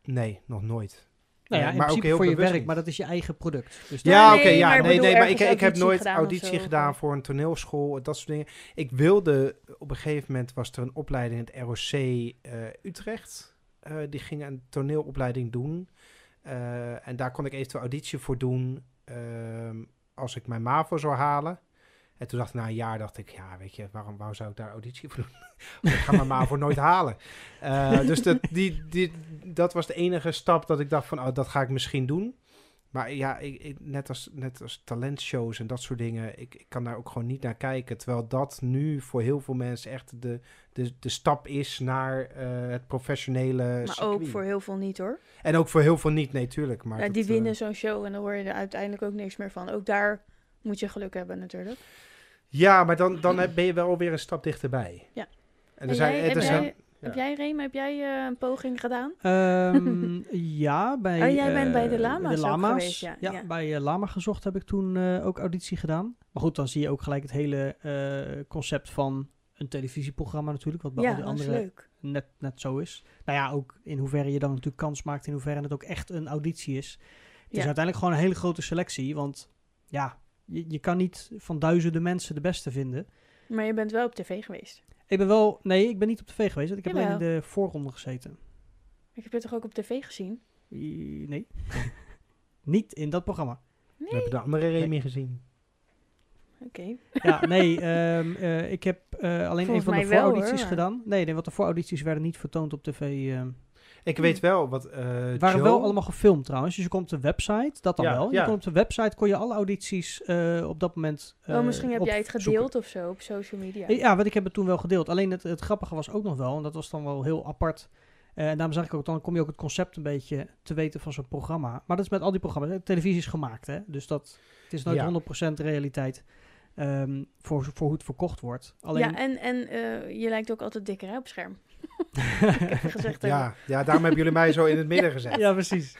nee, nog nooit. Nou ja, in maar ook principe heel voor je bewust werk, niet. maar dat is je eigen product. Dus Ja, oké, ja, maar ik nee, nee, maar ik, ik heb nooit gedaan auditie gedaan voor een toneelschool, dat soort dingen. Ik wilde, op een gegeven moment was er een opleiding in het ROC eh, Utrecht. Eh, die ging een toneelopleiding doen. Eh, en daar kon ik eventueel auditie voor doen ehm, als ik mijn MAVO zou halen. En toen dacht ik na een jaar, dacht ik, ja, weet je, waarom, waarom zou ik daar auditie voor doen? Ik ga mijn MAVO nooit halen. Eh, dus dat, die, die, dat was de enige stap dat ik dacht van, oh, dat ga ik misschien doen. Maar ja, ik, ik- net, als, net als talentshows en dat soort dingen, ik, ik kan daar ook gewoon niet naar kijken. Terwijl dat nu voor heel veel mensen echt de, de, de stap is naar eh, het professionele Maar ook voor heel veel niet hoor. En ook voor heel veel niet, nee, tuurlijk. Maar Ja, dat, die eh, winnen zo'n show en dan hoor je er uiteindelijk ook niks meer van. Ook daar moet je geluk hebben natuurlijk. Ja, maar dan, dan heb- ben je wel weer een stap dichterbij. Ja. En er En zijn, jij- er heb zijn, jij- ja. Heb jij, Reem, heb jij eh, een poging gedaan? Ehm, ja, bij... Oh, jij bent bij de eh, Lama's geweest, ja, ja. bij eh, Lama gezocht heb ik toen eh, ook auditie gedaan. Maar goed, dan zie je ook gelijk het hele eh, concept van een televisieprogramma natuurlijk. Wat bij ja, al die andere leuk. net, net zo is. Nou ja, ook in hoeverre je dan natuurlijk kans maakt, in hoeverre het ook echt een auditie is. Het is uiteindelijk gewoon een hele grote selectie, want ja, je, je kan niet van duizenden mensen de beste vinden. Maar je bent wel op tv geweest. Ik ben wel, nee, ik ben niet op tv geweest, ik heb alleen in de voorronde gezeten. Ik heb je toch ook op tv gezien? I- Nee, niet in dat programma. We hebben de andere Remy gezien. Oké. Ja, nee, ehm, eh, ik heb eh, alleen een van de vooraudities gedaan. Nee, nee, want de vooraudities werden niet vertoond op tv. ehm. Ik weet wel wat eh waren Joe- wel allemaal gefilmd trouwens. Dus je komt op de website, dat dan Ja, wel. Je ja. kon op de website kon je alle audities eh, op dat moment. oh, eh, misschien heb jij het gedeeld of zo op social media. Ja, want ik heb het toen wel gedeeld. Alleen het, het grappige was ook nog wel, en dat was dan wel heel apart. eh, en daarom zeg ik ook, dan kom je ook het concept een beetje te weten van zo'n programma. Maar dat is met al die programma's. Televisie is gemaakt, hè? Dus dat, het is nooit Ja. 100% realiteit ehm, voor, voor hoe het verkocht wordt. Alleen, Ja, en, en eh, je lijkt ook altijd dikker hè, op scherm. Gezegd. Ja, ja, daarom hebben jullie mij zo in het midden gezet. Ja, precies.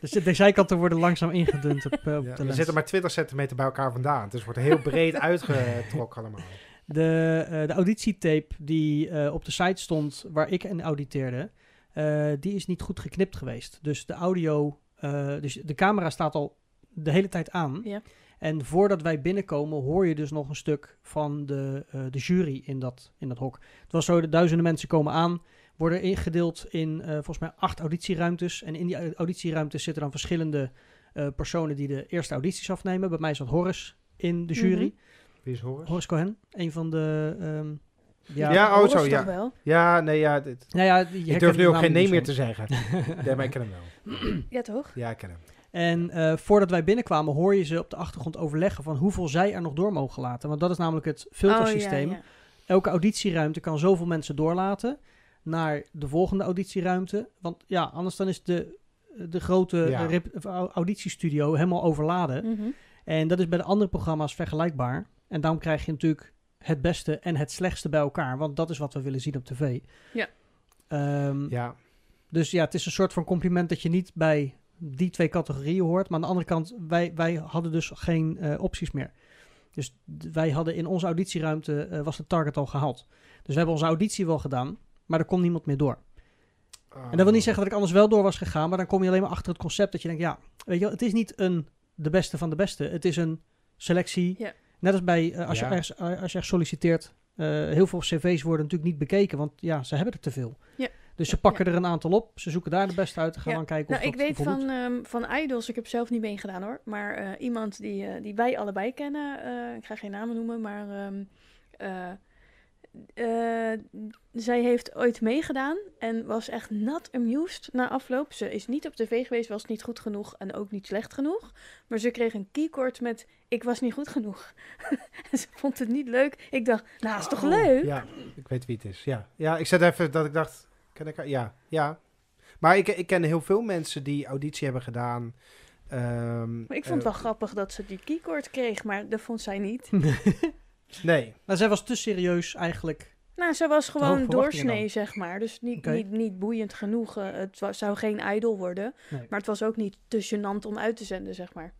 dus de, zijkanten worden langzaam ingedund op, eh, op Ja, de we zitten maar 20 centimeter bij elkaar vandaan. Dus het wordt heel breed uitgetrokken allemaal. De, eh, de auditietape die eh, op de site stond waar ik en auditeerde, eh, die is niet goed geknipt geweest. Dus de audio, eh, dus de camera staat al de hele tijd aan. Ja. En voordat wij binnenkomen hoor je dus nog een stuk van de, eh, de jury in dat, in dat hok. Het was zo, de duizenden mensen komen aan, worden ingedeeld in eh, volgens mij acht auditieruimtes. En in die au- auditieruimtes zitten dan verschillende eh, personen die de eerste audities afnemen. Bij mij zat Horace in de jury. Mhm. Wie is Horace? Horace Cohen, een van de... ehm, ja, Ja, oh zo, ja. wel? Ja, nee, ja. Dit, Nou ja, je ik durf nu ook geen nee meer te zeggen. Nee, maar ik ken hem wel. Ja, toch? Ja, ik ken hem. En eh, voordat wij binnenkwamen hoor je ze op de achtergrond overleggen van hoeveel zij er nog door mogen laten. Want dat is namelijk het filtersysteem. Oh, ja, ja. Elke auditieruimte kan zoveel mensen doorlaten naar de volgende auditieruimte. Want ja, anders dan is de, de grote Ja. auditiestudio helemaal overladen. Mhm. En dat is bij de andere programma's vergelijkbaar. En daarom krijg je natuurlijk het beste en het slechtste bij elkaar. Want dat is wat we willen zien op tv. Ja. Ehm, Ja, Dus ja, het is een soort van compliment dat je niet bij die twee categorieën hoort. Maar aan de andere kant, wij, wij hadden dus geen eh, opties meer. Dus wij hadden in onze auditieruimte, eh, was de target al gehaald. Dus we hebben onze auditie wel gedaan, maar er kon niemand meer door. En dat wil niet zeggen dat ik anders wel door was gegaan, maar dan kom je alleen maar achter het concept dat je denkt, ja, weet je wel, het is niet een de beste van de beste. Het is een selectie. Net als bij, eh, als, Ja. je ergens, als je ergens solliciteert, eh, heel veel cv's worden natuurlijk niet bekeken, want ja, ze hebben er te veel. Ja. Dus ze pakken er een aantal op, ze zoeken daar de beste uit en gaan Ja. dan kijken of Nou, ik weet van, ehm, van Idols, ik heb zelf niet meegedaan hoor, maar eh, iemand die, eh, die wij allebei kennen, eh, ik ga geen namen noemen, maar ehm, eh, eh, zij heeft ooit meegedaan en was echt not amused na afloop. Ze is niet op tv geweest, was niet goed genoeg en ook niet slecht genoeg. Maar ze kreeg een keycord met ik was niet goed genoeg. en ze vond het niet leuk. Ik dacht, nou is toch Oh, leuk? Ja, ik weet wie het is. Ja, ja ik zet even dat ik dacht, ken ik haar? Ja, ja. Maar ik, ik ken heel veel mensen die auditie hebben gedaan. Ehm, Maar ik vond het wel eh, grappig dat ze die keycord kreeg, maar dat vond zij niet. Nee, nou, zij was te serieus eigenlijk. Nou, ze was gewoon doorsnee, zeg maar. Dus niet, niet, niet boeiend genoeg. eh, het wa- zou geen idol worden. Nee. Maar het was ook niet te gênant om uit te zenden, zeg maar.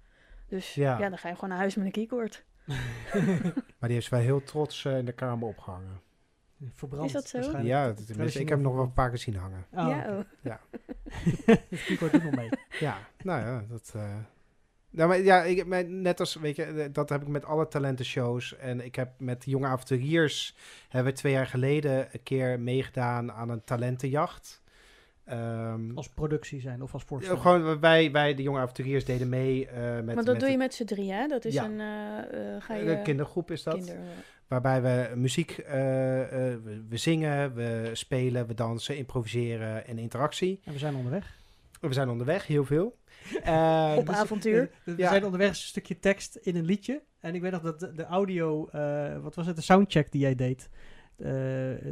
Dus ja, Ja. dan ga je gewoon naar huis met een keycord. maar die heeft ze wel heel trots eh, in de kamer opgehangen. Verbrand. Is dat zo? Ja, tenminste, ik heb nog wel een paar keer zien hangen. Oh, ja, oké. oh. Het keyboard doet nog mee. Ja, nou ja, dat... eh, Nou, maar ja, ik, maar net als, weet je, eh, dat heb ik met alle talentenshows. En ik heb met Jonge Avonturiers, hebben we twee jaar geleden een keer meegedaan aan een talentenjacht. Ehm, Als productie zijn of als ja, voorstelling. gewoon, wij, wij, de Jonge Avonturiers, deden mee eh, met... Want dat met doe je met z'n drie, hè? Dat is Ja. een... eh, eh, ga je, Een kindergroep is dat. kinder- Waarbij we muziek, eh, eh, we, we zingen, we spelen, we dansen, improviseren en interactie. En we zijn onderweg. We zijn onderweg, heel veel. Eh, Op dus- avontuur. We Ja. zijn onderweg een stukje tekst in een liedje. En ik weet nog dat de, de audio, eh, wat was het, de soundcheck die jij deed eh,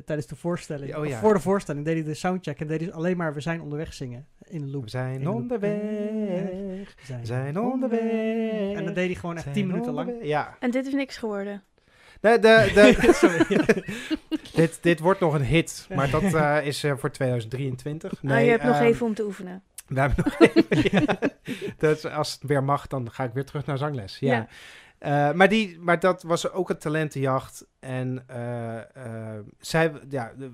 tijdens de voorstelling. Oh Of ja. voor de voorstelling deed hij de soundcheck en deed hij alleen maar we zijn onderweg zingen in een loop. We zijn In onderweg. We zijn onderweg. En dat deed hij gewoon echt Zijn 10 minuten lang. Ja. En dit is niks geworden. De, de, de, Sorry. dit, dit wordt nog een hit, maar dat eh, is eh, voor 2023. nou, je hebt nog ehm, even om te oefenen. We hebben nog even. ja. Dus als het weer mag, dan ga ik weer terug naar zangles. Ja. Ja. Eh, maar, die, maar dat was ook een talentenjacht. En eh, eh, zij, ja, de-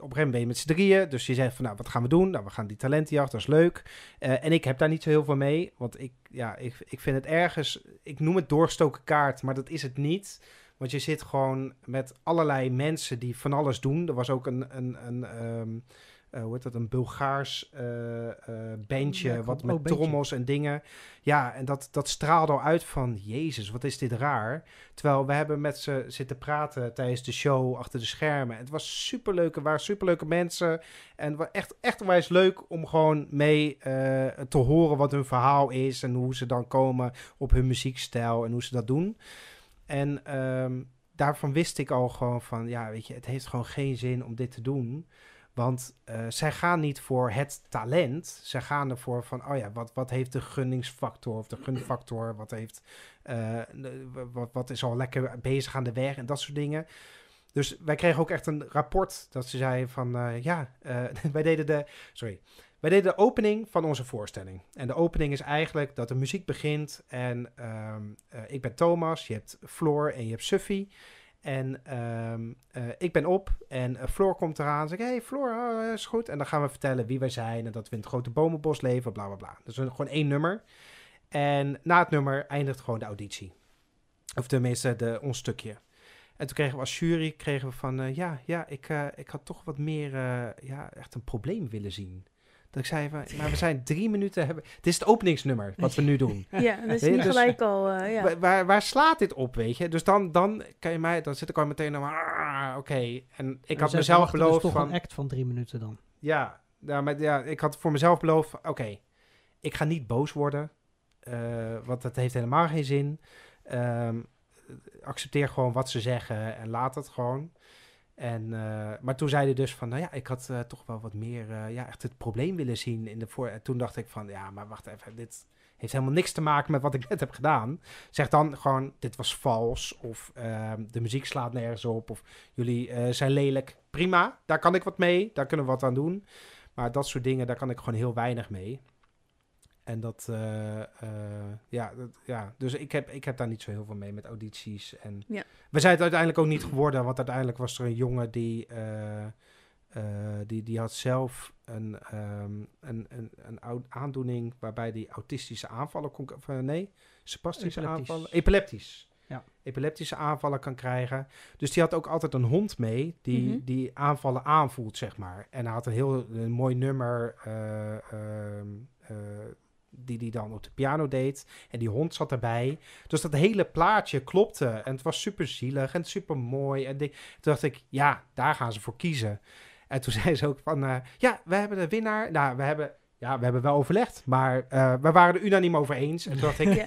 op een gegeven moment ben je met z'n drieën. Dus je zegt van, nou, wat gaan we doen? Nou, we gaan die talentenjacht, dat is leuk. Eh, en ik heb daar niet zo heel veel mee. Want ik, ja, ik, ik vind het ergens, ik noem het doorgestoken kaart, maar dat is het niet. Want je zit gewoon met allerlei mensen die van alles doen. Er was ook een, een, een ehm, eh, hoe heet dat, een Bulgaars eh, eh, bandje, Ja, wat Oh, met bandje. trommels en dingen. Ja, en dat, dat straalde al uit van, jezus, wat is dit raar. Terwijl we hebben met ze zitten praten tijdens de show achter de schermen. Het was superleuk, er waren superleuke mensen. En het was echt, echt onwijs leuk om gewoon mee te horen wat hun verhaal is. En hoe ze dan komen op hun muziekstijl en hoe ze dat doen. En ehm, daarvan wist ik al gewoon van, ja, weet je, het heeft gewoon geen zin om dit te doen. Want eh, zij gaan niet voor het talent. Zij gaan ervoor van, oh ja, wat, wat heeft de gunningsfactor of de gunfactor? Wat, heeft, eh, wat, wat is al lekker bezig aan de weg en dat soort dingen. Dus wij kregen ook echt een rapport dat ze zeiden van, eh, ja, wij deden de, sorry, wij deden de opening van onze voorstelling. En de opening is eigenlijk dat de muziek begint en ehm, eh, ik ben Thomas, je hebt Floor en je hebt Suffy. En ehm, eh, ik ben op en eh, Floor komt eraan en zegt, hey Floor, oh, is goed. En dan gaan we vertellen wie wij zijn en dat we in het grote bomenbos leven, bla bla bla. Dus gewoon één nummer. En na het nummer eindigt gewoon de auditie. Of tenminste, de, ons stukje. En toen kregen we als jury kregen we van, ja, ja ik, ik had toch wat meer, ja, echt een probleem willen zien. Dat ik zei van, maar we zijn drie minuten hebben. Dit is het openingsnummer wat we nu doen. Ja, dat is niet dus- gelijk al... eh, ja. Waar, waar, slaat dit op, weet je? Dus dan, dan kan je mij, dan zit ik al meteen ah, oké. En ik had mezelf verwachten beloofd Dus toch van, een act van drie minuten dan. ja, ja, maar ja, ik had voor mezelf beloofd, van, oké, ik ga niet boos worden, eh, want dat heeft helemaal geen zin. Ehm, accepteer gewoon wat ze zeggen en laat het gewoon. En, eh, maar toen zei hij dus van, nou ja, ik had eh, toch wel wat meer, eh, ja, echt het probleem willen zien in de voor. En toen dacht ik van, ja, maar wacht even, dit heeft helemaal niks te maken met wat ik net heb gedaan. Zeg dan gewoon, dit was vals, of ehm, de muziek slaat nergens op, of jullie zijn lelijk. Prima, daar kan ik wat mee, daar kunnen we wat aan doen. Maar dat soort dingen, daar kan ik gewoon heel weinig mee. En dat, eh, eh, ja, dat, ja, dus ik heb, ik heb daar niet zo heel veel mee met audities. En Ja. we zijn het uiteindelijk ook niet geworden, want uiteindelijk was er een jongen die, eh, eh, die, die had zelf een, ehm, een, een, een aandoening waarbij die autistische aanvallen kon, of, nee, spastische Epileptisch. aanvallen, epileptisch. Ja. Epileptische aanvallen kan krijgen. Dus die had ook altijd een hond mee die, Mhm. die aanvallen aanvoelt, zeg maar. En hij had een heel een mooi nummer eh, ehm, eh, die hij dan op de piano deed. En die hond zat erbij. Dus dat hele plaatje klopte. En het was super zielig en super mooi. En die- toen dacht ik, ja, daar gaan ze voor kiezen. En toen zei ze ook van, eh, ja, we hebben de winnaar. Nou, we hebben, ja, we hebben wel overlegd, maar eh, we waren er unaniem over eens. En toen dacht ik,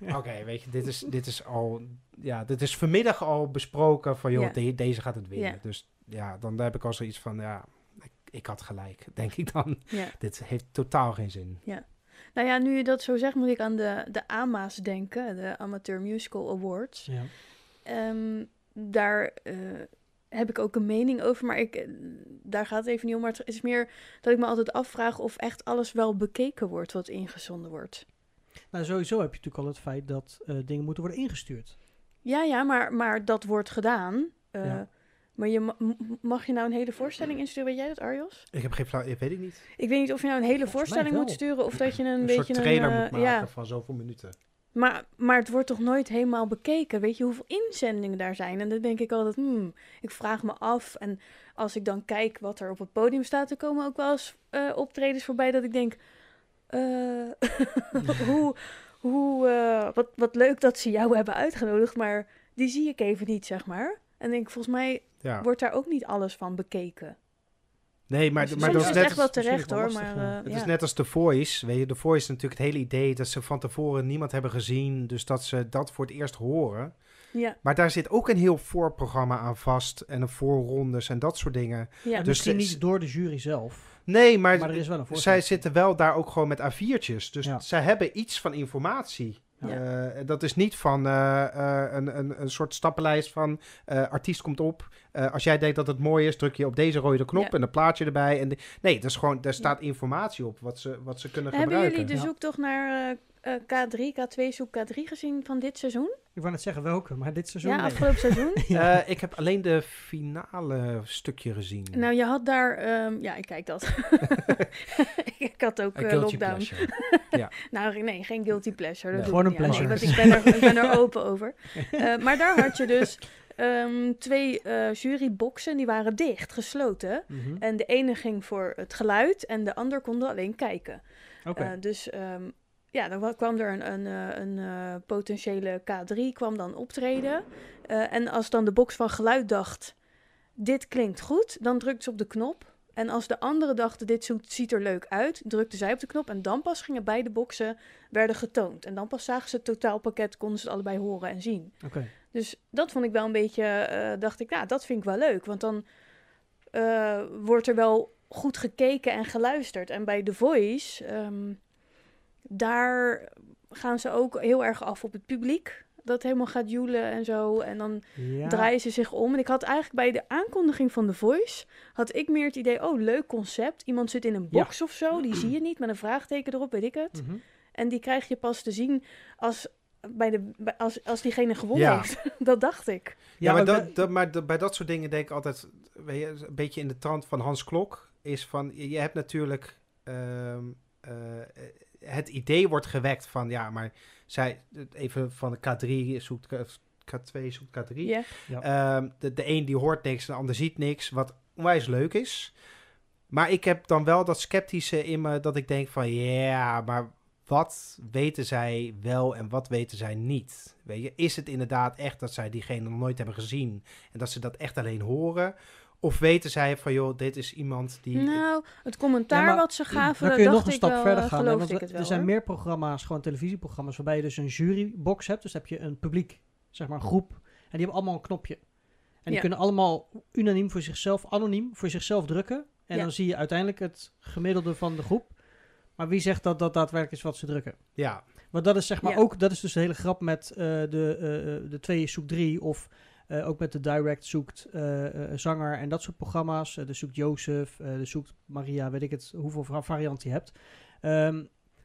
Ja. Oké, weet je, dit is, dit is al, ja, dit is vanmiddag al besproken van, joh, Ja. de- deze gaat het winnen. Ja. Dus ja, dan heb ik al zoiets van, ja, ik, ik had gelijk, denk ik dan. Ja. Dit heeft totaal geen zin. Nou ja, nu je dat zo zegt, moet ik aan de, de AMA's denken, de Amateur Musical Awards. Ja. Ehm, daar eh, heb ik ook een mening over, maar ik, daar gaat het even niet om. Maar het is meer dat ik me altijd afvraag of echt alles wel bekeken wordt wat ingezonden wordt. Nou, sowieso heb je natuurlijk al het feit dat eh, dingen moeten worden ingestuurd. Ja, ja, maar, maar dat wordt gedaan. Eh, Ja. Maar je, ma- mag je nou een hele voorstelling insturen? Weet jij dat, Arjos? Ik heb geen flauw, ik weet ik niet. Ik weet niet of je nou een hele Volgens voorstelling moet sturen of dat je een, Een, beetje soort trailer een, moet eh, maken ja, van zoveel minuten. Maar, maar het wordt toch nooit helemaal bekeken? Weet je hoeveel inzendingen daar zijn? En dan denk ik altijd, hmm, ik vraag me af. En als ik dan kijk wat er op het podium staat, er komen ook wel eens eh, optredens voorbij dat ik denk, eh, hoe, hoe, wat, wat leuk dat ze jou hebben uitgenodigd, maar die zie ik even niet, zeg maar. En denk ik, volgens mij Ja. wordt daar ook niet alles van bekeken. Nee, maar, maar dat is het net... echt wel terecht hoor, lastig, maar ja. eh, Het ja. is net als The Voice. Weet je, The Voice is natuurlijk het hele idee dat ze van tevoren niemand hebben gezien. Dus dat ze dat voor het eerst horen. ja, Maar daar zit ook een heel voorprogramma aan vast. En een voorrondes en dat soort dingen. ja. Dus misschien ze- niet door de jury zelf. Nee, maar, Maar er is wel een voorstel. zij zitten wel daar ook gewoon met A4'tjes. Dus Ja. zij hebben iets van informatie. Ja. Eh, dat is niet van eh, eh, een, een, een soort stappenlijst van eh, artiest komt op. Eh, als jij denkt dat het mooi is, druk je op deze rode knop Ja. en een plaatje erbij. En de- nee, dat is gewoon, daar staat informatie op wat ze, wat ze kunnen Hebben gebruiken. jullie de Ja. zoektocht naar eh, eh, K3, K2 zoek K3 gezien van dit seizoen? Ik wou net zeggen welke, maar dit seizoen ja, nee. afgelopen seizoen. Ja. Eh, ik heb alleen de finale stukje gezien. Nou, je had daar, ehm, ja, ik kijk dat. ik had ook eh, lockdown. pleasure. Nou, nee, geen guilty pleasure. Dat Nee, doe gewoon ik een niet pleasure. Nee, want ik ben er, ik ben er open over. Eh, maar daar had je dus ehm, twee eh juryboxen, die waren dicht, gesloten. Mhm. En de ene ging voor het geluid en de ander kon alleen kijken. Oké. Eh, dus ehm, ja, dan wa- kwam er een, een, eh, een eh, potentiële K3 kwam dan optreden. Eh, en als dan de box van geluid dacht, dit klinkt goed, dan drukte ze op de knop. En als de andere dachten, dit ziet er leuk uit, drukte zij op de knop. En dan pas gingen beide boxen werden getoond. En dan pas zagen ze het totaalpakket, konden ze het allebei horen en zien. Oké. Dus dat vond ik wel een beetje, dacht ik, nou, dat vind ik wel leuk. Want dan wordt er wel goed gekeken en geluisterd. En bij The Voice, ehm, daar gaan ze ook heel erg af op het publiek. Dat helemaal gaat joelen en zo. En dan Ja. draaien ze zich om. En ik had eigenlijk bij de aankondiging van The Voice... had ik meer het idee, oh, leuk concept. Iemand zit in een Ja. box of zo. Die zie je niet met een vraagteken erop, weet ik het. Mhm. En die krijg je pas te zien als, bij de, bij- als, als diegene gewonnen Ja. heeft. dat dacht ik. Ja, maar, dat, dat, maar dat- bij dat soort dingen denk ik altijd, weet je, een beetje in de trant van Hans Klok, is van, je je hebt natuurlijk, ehm, eh, het idee wordt gewekt van, ja, maar zij, even van de K3 zoekt, K2 zoekt K3. Ja. Ehm, de, de een die hoort niks, de ander ziet niks, wat onwijs leuk is. Maar ik heb dan wel dat sceptische in me, dat ik denk van, ja, maar wat weten zij wel en wat weten zij niet? Weet je, is het inderdaad echt dat zij diegene nog nooit hebben gezien en dat ze dat echt alleen horen? Of weten zij van, joh, dit is iemand die... Nou, het commentaar Ja, maar wat ze gaven, Dan kun je dacht nog een stap wel, verder eh, gaan. hè, want ik het er wel. zijn hoor. meer programma's, gewoon televisieprogramma's, waarbij je dus een jurybox hebt. Dus heb je een publiek, zeg maar een groep. En die hebben allemaal een knopje. En die Ja. kunnen allemaal unaniem voor zichzelf, anoniem voor zichzelf drukken. En Ja. dan zie je uiteindelijk het gemiddelde van de groep. Maar wie zegt dat dat daadwerkelijk is wat ze drukken? Ja, Want dat is zeg maar Ja. ook, dat is dus de hele grap met eh, de, eh, eh, de twee zoekt drie of eh, ook met de direct zoekt eh, eh, zanger en dat soort programma's. De zoekt Jozef, eh, de zoekt Maria, weet ik het, hoeveel va- varianten je hebt. Ehm,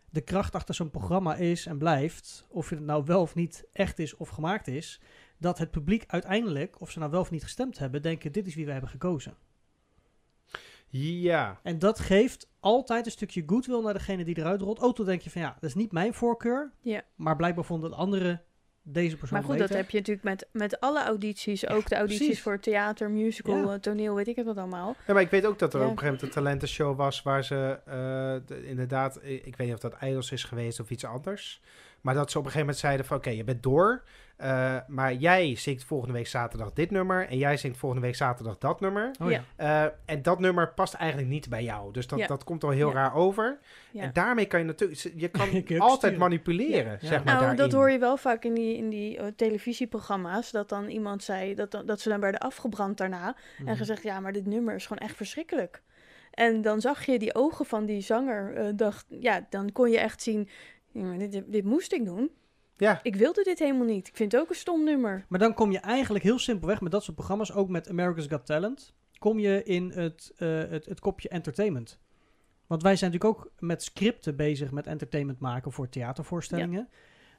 de kracht achter zo'n programma is en blijft, of het nou wel of niet echt is of gemaakt is, dat het publiek uiteindelijk, of ze nou wel of niet gestemd hebben, denken dit is wie we hebben gekozen. ja. En dat geeft altijd een stukje goodwill naar degene die eruit rolt. Ook dan denk je van ja, dat is niet mijn voorkeur. Ja. Maar blijkbaar vonden anderen deze persoon Maar goed, beter. dat heb je natuurlijk met, met alle audities. Ook de audities precies. voor theater, musical, Ja. eh, toneel, weet ik het wat allemaal. Ja, maar ik weet ook dat er Ja. op een gegeven moment een talentenshow was waar ze eh, de- inderdaad, ik weet niet of dat Idols is geweest of iets anders, maar dat ze op een gegeven moment zeiden van oké, je bent door, eh, maar jij zingt volgende week zaterdag dit nummer en jij zingt volgende week zaterdag dat nummer. Oh ja. Eh, en dat nummer past eigenlijk niet bij jou. Dus dat, Ja. dat komt al heel Ja. raar over. Ja. En daarmee kan je natuurlijk, je kan Je altijd sturen. manipuleren, Ja. zeg maar Nou, daarin. dat hoor je wel vaak in die, in die eh, televisieprogramma's. Dat dan iemand zei dat, dat ze dan werden afgebrand daarna. Mhm. En gezegd, ja, maar dit nummer is gewoon echt verschrikkelijk. En dan zag je die ogen van die zanger. eh, dacht, ja, dan kon je echt zien, dit, dit moest ik doen. Ja, Ik wilde dit helemaal niet. Ik vind het ook een stom nummer. Maar dan kom je eigenlijk heel simpelweg met dat soort programma's, ook met America's Got Talent, kom je in het, eh, het, het kopje entertainment. Want wij zijn natuurlijk ook met scripten bezig met entertainment maken voor theatervoorstellingen.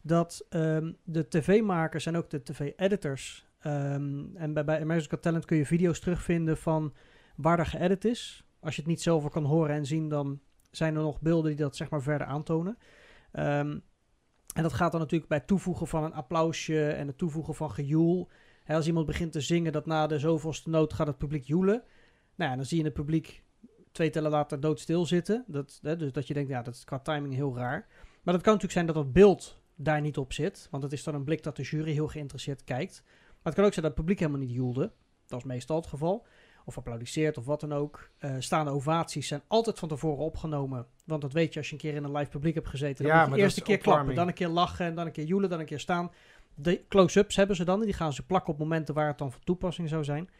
Dat ehm, de tv-makers en ook de tv-editors. ehm, en bij, bij America's Got Talent kun je video's terugvinden van waar er geëdit is. Als je het niet zelf kan horen en zien, dan zijn er nog beelden die dat zeg maar verder aantonen. Ehm, en dat gaat dan natuurlijk bij het toevoegen van een applausje en het toevoegen van gejoel. Als iemand begint te zingen dat na de zoveelste noot gaat het publiek joelen. Nou ja, dan zie je het publiek twee tellen later doodstil zitten. Dat, dus dat je denkt, ja, dat is qua timing heel raar. Maar dat kan natuurlijk zijn dat dat beeld daar niet op zit. Want het is dan een blik dat de jury heel geïnteresseerd kijkt. Maar het kan ook zijn dat het publiek helemaal niet joelde. Dat is meestal het geval. Of applaudisseert of wat dan ook. Eh, staande ovaties zijn altijd van tevoren opgenomen. Want dat weet je als je een keer in een live publiek hebt gezeten. Dan Ja, moet je eerst een keer klappen, dan een keer lachen, en dan een keer joelen, dan een keer staan. De close-ups hebben ze dan. Die gaan ze plakken op momenten waar het dan van toepassing zou zijn.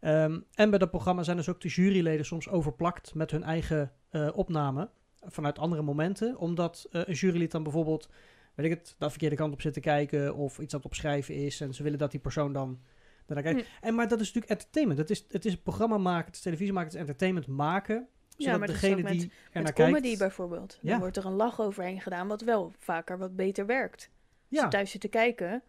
Ehm, en bij dat programma zijn dus ook de juryleden soms overplakt met hun eigen eh, opname vanuit andere momenten. Omdat eh, een jurylid dan bijvoorbeeld, weet ik het, de verkeerde kant op zit te kijken of iets aan het opschrijven is. En ze willen dat die persoon dan kijkt. Hm. En, maar dat is natuurlijk entertainment. Het is, het is een programma maken, het is televisie maken, het is entertainment maken. Zodat maar dat is degene met- die er naar Met kijkt... comedy bijvoorbeeld. Dan Ja. wordt er een lach overheen gedaan, wat wel vaker wat beter werkt. Ja, thuis zit te kijken,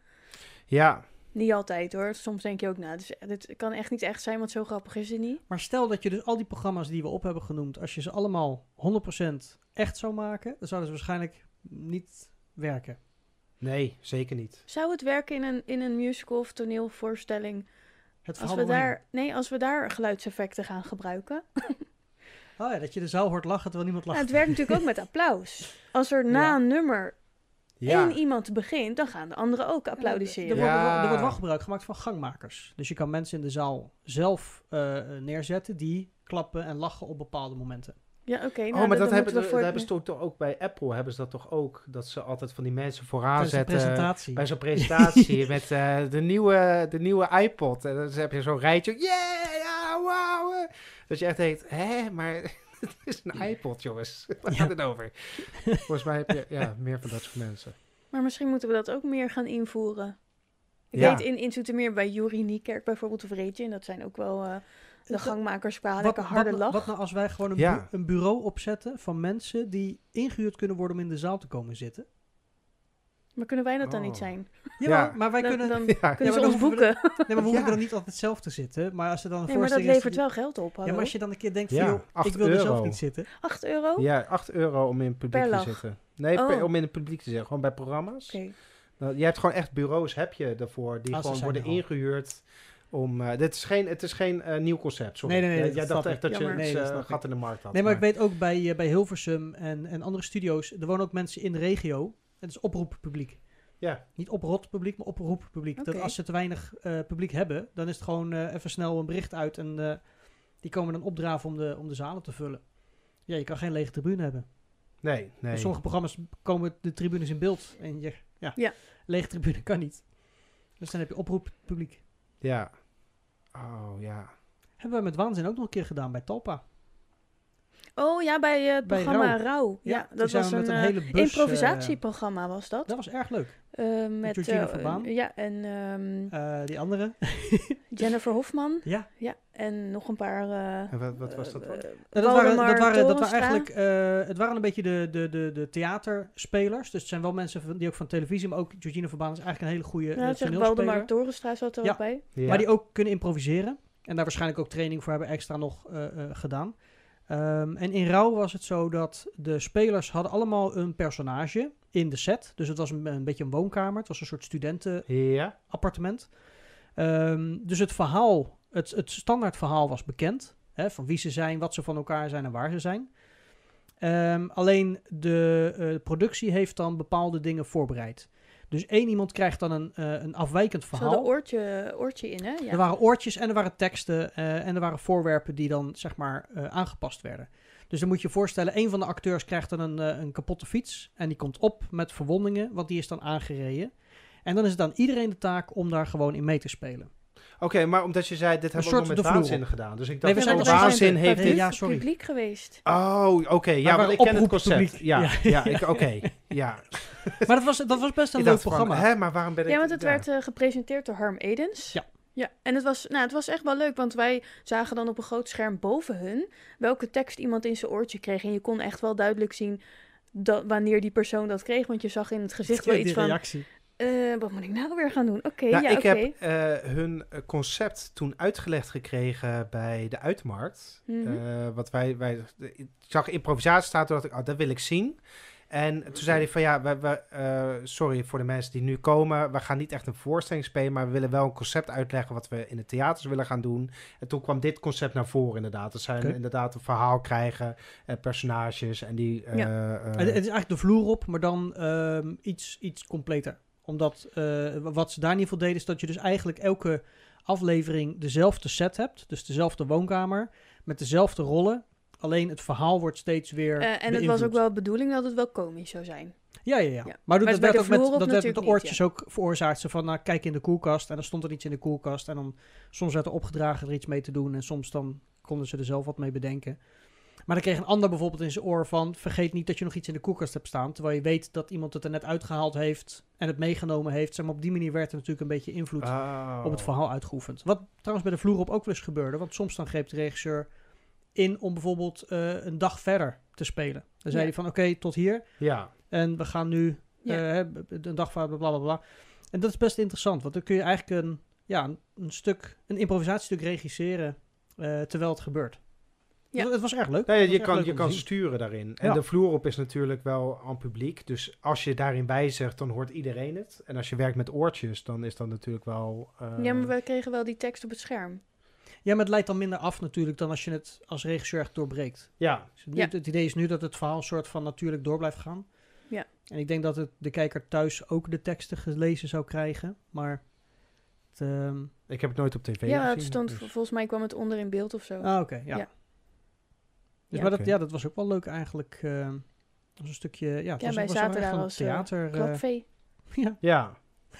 Ja, niet altijd hoor. Soms denk je ook, nou, dit, is- dit kan echt niet echt zijn, want zo grappig is het niet. maar stel dat je dus al die programma's die we op hebben genoemd, als je ze allemaal 100% echt zou maken, dan zouden ze waarschijnlijk niet werken. Nee, zeker niet. Zou het werken in een, in een musical of toneelvoorstelling Het als verhaal we, daar, nee, als we daar geluidseffecten gaan gebruiken? Oh ja, dat je de zaal hoort lachen terwijl niemand Nou, lacht. het werkt natuurlijk ook met applaus. Als er na Ja. een nummer Ja, één iemand begint, dan gaan de anderen ook Er, applaudisseren. wordt, er, wordt, er wordt Ja. wel gebruik gemaakt van gangmakers. Dus je kan mensen in de zaal zelf eh, neerzetten die klappen en lachen op bepaalde momenten. Ja, oké. nou, oh, maar dat, hebben, we dat voor- hebben ze toch, toch ook bij Apple, hebben ze dat toch ook, dat ze altijd van die mensen vooraan zetten. presentatie. Bij zo'n presentatie met eh, de, nieuwe, de nieuwe iPod. En dan heb je zo'n rijtje. Yeah, ja, wow. eh. Dat je echt denkt, hè, maar het is een iPod, jongens. Waar Ja. gaat het over? Volgens mij heb je ja, meer van dat soort mensen. Maar misschien moeten we dat ook meer gaan invoeren. Ik Ja. weet in, in Zoetermeer bij Jurie Niekerk bijvoorbeeld of Reetje. En dat zijn ook wel eh, de gangmakers qua Wat, lekker wat, harde nou- lach. wat nou als wij gewoon een, Ja. bu- een bureau opzetten van mensen die ingehuurd kunnen worden om in de zaal te komen zitten? Maar kunnen wij dat dan Oh. niet zijn? Ja, Ja. maar wij dan, kunnen... dan Ja, kunnen ze ons hoeven we boeken. Nee, maar we hoeven Ja. er niet altijd zelf te zitten. Maar als er dan een Nee, maar dat levert wel geld op. Ja, Hallo. maar als je dan een keer denkt Ja, van, joh, ik wil er zelf niet zitten. 8 euro? Ja, 8 euro om in het publiek Per te lach. zitten. Nee, per- Oh. om in het publiek te zitten. Gewoon bij programma's. Nou, je hebt gewoon echt bureaus, heb je daarvoor, die Ah, gewoon worden al. Om, eh, dit is geen, het is geen eh, nieuw concept. Sorry. Nee, nee, nee, Jij- dat snap dacht echt dat je Nee, dat eh, gat in de markt had. Nee, maar ik weet ook bij, bij Hilversum en, en andere studio's, er wonen ook mensen in de regio. Het is oproeppubliek. Ja. Niet oprotpubliek, maar oproeppubliek. Dat Oké. als ze te weinig eh, publiek hebben, dan is het gewoon eh, even snel een bericht uit en eh, die komen dan opdraven om de, om de zalen te vullen. Ja, je kan geen lege tribune hebben. Nee, nee. In sommige programma's komen de tribunes in beeld en je, ja, Ja. lege tribune kan niet. Dus dan heb je oproeppubliek. Ja. Oh, ja. Hebben wij met Waanzin ook nog een keer gedaan bij Talpa. Oh ja, bij eh, het Bij programma Rauw. Rauw. Ja, dat was een, eh, hele bus... improvisatieprogramma was dat. dat was erg leuk. Eh, met Georgina eh, Verbaan. Ja, en ehm, Eh, die andere. Jennifer Hofman. ja, Ja, en nog een paar... eh, En wat, wat was dat eh, dat waren, dat waren, dat waren eigenlijk eh, het waren een beetje de, de, de, de theaterspelers. Dus het zijn wel mensen van, die ook van televisie, maar ook Georgina Verbaan is eigenlijk een hele goede Ja, uh, toneelspeler. Waldemar Torenstra zat er Ja. ook bij. Ja. Maar die ook kunnen improviseren. En daar waarschijnlijk ook training voor hebben extra nog eh, eh, gedaan. Ehm, en in Rauw was het zo dat de spelers hadden allemaal een personage in de set. Dus het was een, een beetje een woonkamer. Het was een soort studentenappartement. Ja. Ehm, dus het verhaal, het, het standaard verhaal was bekend. Hè, van wie ze zijn, wat ze van elkaar zijn en waar ze zijn. Ehm, alleen de eh, productie heeft dan bepaalde dingen voorbereid. Dus één iemand krijgt dan een, eh, een afwijkend verhaal. hadden oortje, oortje in, hè? Ja. Er waren oortjes en er waren teksten eh, en er waren voorwerpen die dan zeg maar eh, aangepast werden. Dus dan moet je je voorstellen, een van de acteurs krijgt dan een, een kapotte fiets en die komt op met verwondingen, want die is dan aangereden. En dan is het aan iedereen de taak om daar gewoon in mee te spelen. Oké, maar omdat je zei, dit hebben we met waanzin gedaan. Dus ik Nee, dacht, we oh, zijn er waanzin heeft dit... ja, sorry. publiek geweest. Oh, oké. Ja, want ik ken het concept. Ja, Ja. oké. Ja. Maar dat was, dat was best een Ik leuk van, programma. Hè, maar waarom ben ik... Ja, want het ja. werd eh, gepresenteerd door Harm Edens. Ja. Ja, en het was, nou, het was echt wel leuk, want wij zagen dan op een groot scherm boven hun welke tekst iemand in zijn oortje kreeg. En je kon echt wel duidelijk zien dat, wanneer die persoon dat kreeg, want je zag in het gezicht wel Die iets van, reactie. Eh, wat moet ik nou weer gaan doen? Oké, Nou, ja, ik heb eh, hun concept toen uitgelegd gekregen bij de Uitmarkt. Eh, wat wij, wij, ik zag improvisatie staan, toen dacht ik, oh, dat wil ik zien. En toen zei hij van ja, we, we, eh, sorry voor de mensen die nu komen. We gaan niet echt een voorstelling spelen, maar we willen wel een concept uitleggen wat we in de theaters willen gaan doen. En toen kwam dit concept naar voren inderdaad. Dat zij Oké. inderdaad een verhaal krijgen, eh, personages en die... eh, Ja. eh, Het, het is eigenlijk de vloer op, maar dan ehm, iets, iets completer Omdat eh, wat ze daar in ieder geval deden, is dat je dus eigenlijk elke aflevering dezelfde set hebt. Dus dezelfde woonkamer, met dezelfde rollen. Alleen het verhaal wordt steeds weer. Eh, en het was ook wel de bedoeling dat het wel komisch zou zijn. Ja, ja, ja. Ja. Maar, Maar dat werd ook met, dat werd met de niet, oortjes ook veroorzaakt. Ze van, nou, kijk in de koelkast. En dan stond er iets in de koelkast. En dan soms werd er opgedragen er iets mee te doen. En soms dan konden ze er zelf wat mee bedenken. Maar dan kreeg een ander bijvoorbeeld in zijn oor van... vergeet niet dat je nog iets in de koelkast hebt staan. Terwijl je weet dat iemand het er net uitgehaald heeft... en het meegenomen heeft. Zeg maar, op die manier werd er natuurlijk een beetje invloed Oh. op het verhaal uitgeoefend. Wat trouwens bij de vloer op ook wel eens gebeurde. Want soms dan greep de regisseur in om bijvoorbeeld eh, een dag verder te spelen. Dan zei Ja. hij van, oké, tot hier. Ja, En we gaan nu Ja. eh, een dag van bla bla bla. En dat is best interessant, want dan kun je eigenlijk een, ja, een, een stuk, een improvisatiestuk regisseren eh, terwijl het gebeurt. Ja. Het, het was erg leuk. Nee, je kan, je kan sturen daarin. En Ja. de vloer op is natuurlijk wel aan publiek. Dus als je daarin wijzigt, dan hoort iedereen het. En als je werkt met oortjes, dan is dat natuurlijk wel... eh, ja, maar we kregen wel die tekst op het scherm. Ja, maar het leidt dan minder af natuurlijk dan als je het als regisseur echt doorbreekt. Ja, Dus nu- Ja. Het idee is nu dat het verhaal een soort van natuurlijk door blijft gaan. Ja. En ik denk dat het, de kijker thuis ook de teksten gelezen zou krijgen. Maar het, ehm, ik heb het nooit op tv ja, gezien. het stond, dus- volgens mij kwam het onder in beeld of zo. Ah, oké, ja. Ja. Dus, Ja. maar dat, ja, dat was ook wel leuk eigenlijk. eh, dat was een stukje, ja, het Ja, was, wij was zaten daar als, eh, theater. eh, Klapvee. ja. Ja,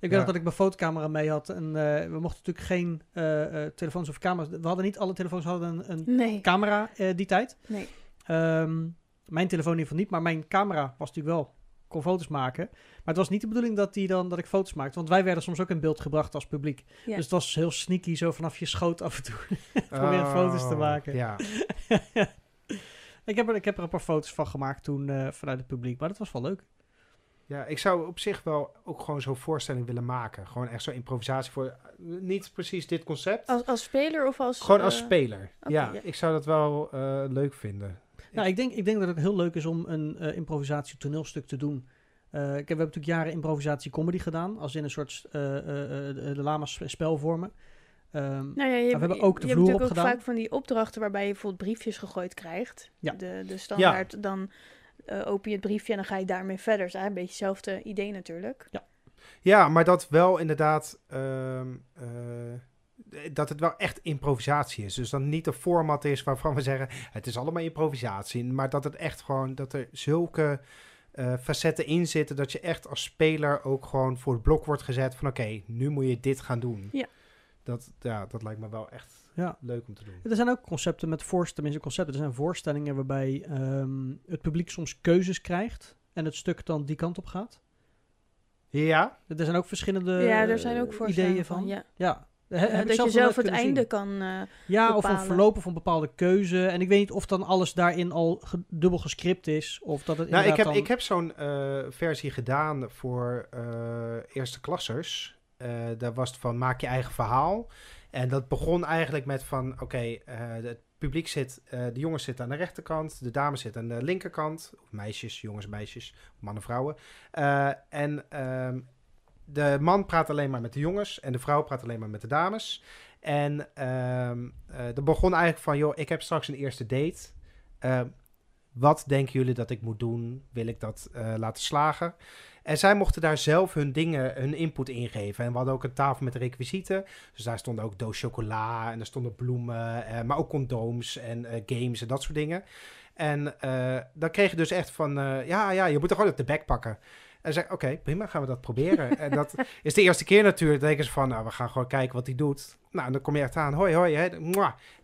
Ik weet dat ik mijn fotocamera mee had en eh, we mochten natuurlijk geen eh, eh, telefoons of camera's. We hadden niet alle telefoons hadden een, een Nee, camera eh, die tijd. nee. Ehm, mijn telefoon in ieder geval niet, maar mijn camera was natuurlijk wel kon foto's maken. Maar het was niet de bedoeling dat, die dan, dat ik foto's maakte. Want wij werden soms ook in beeld gebracht als publiek. Ja. Dus het was heel sneaky, zo vanaf je schoot af en toe. Proberen Oh, foto's te maken. Ja, ik, heb er, ik heb er een paar foto's van gemaakt toen eh, vanuit het publiek. Maar dat was wel leuk. ja, ik zou op zich wel ook gewoon zo'n voorstelling willen maken. Gewoon echt zo'n improvisatie voor... eh, Niet precies dit concept. Als, als speler of als... gewoon als eh, speler. ja, ja. ik zou dat wel eh, leuk vinden. Nou, ik denk, ik denk dat het heel leuk is om een eh improvisatie toneelstuk te doen. Eh, ik heb, we hebben natuurlijk jaren improvisatie comedy gedaan. Als in een soort eh eh, eh, de lama's spelvormen. Ehm, Nou ja, je, hebt- hebben ook de je vloer hebt natuurlijk ook vaak van die opdrachten waarbij je bijvoorbeeld briefjes gegooid krijgt. Ja. De, de standaard, dan eh, open je het briefje en dan ga je daarmee verder. Dat is eigenlijk een beetje hetzelfde idee natuurlijk. Ja, maar dat wel inderdaad... ehm, eh, dat het wel echt improvisatie is. Dus dan niet een format is waarvan we zeggen... het is allemaal improvisatie. Maar dat het echt gewoon... dat er zulke eh, facetten in zitten... dat je echt als speler ook gewoon voor het blok wordt gezet... van oké, nu moet je dit gaan doen. Ja. Dat, ja, dat lijkt me wel echt ja. leuk om te doen. Er zijn ook concepten met voorstellingen, tenminste concepten. Er zijn voorstellingen waarbij ehm, het publiek soms keuzes krijgt en het stuk dan die kant op gaat. Ja? Er zijn ook verschillende ja, er zijn ook voorstellen ideeën van. van. ja. Ja, He- heb ik dat je zelf het einde zien. kan... eh, Ja, of een of een bepaalde keuze. En ik weet niet of dan alles daarin al ge- dubbel gescript is. Of dat het Nou, ik heb, dan... ik heb zo'n eh, versie gedaan voor eh, eerste klassers. Eh daar was het van maak je eigen verhaal. En dat begon eigenlijk met van oké, eh, het publiek zit, eh, de jongens zitten aan de rechterkant, de dames zitten aan de linkerkant. Of meisjes, jongens, meisjes, mannen, vrouwen. Eh, en ehm, de man praat alleen maar met de jongens en de vrouw praat alleen maar met de dames. En ehm eh dat begon eigenlijk van, joh, ik heb straks een eerste date. Eh, wat denken jullie dat ik moet doen? Wil ik dat eh, laten slagen? En zij mochten daar zelf hun dingen, hun input ingeven. En we hadden ook een tafel met requisieten. Dus daar stonden ook doos chocola en er stonden bloemen, eh, maar ook condooms en games en dat soort dingen. En dan kreeg je dus echt van, ja, ja, je moet er gewoon op de bek pakken. En zei, oké, prima, gaan we dat proberen. en dat is de eerste keer natuurlijk. Dan denken ze van, nou, we gaan gewoon kijken wat hij doet. Nou, en dan kom je echt aan, hoi, hoi, hè.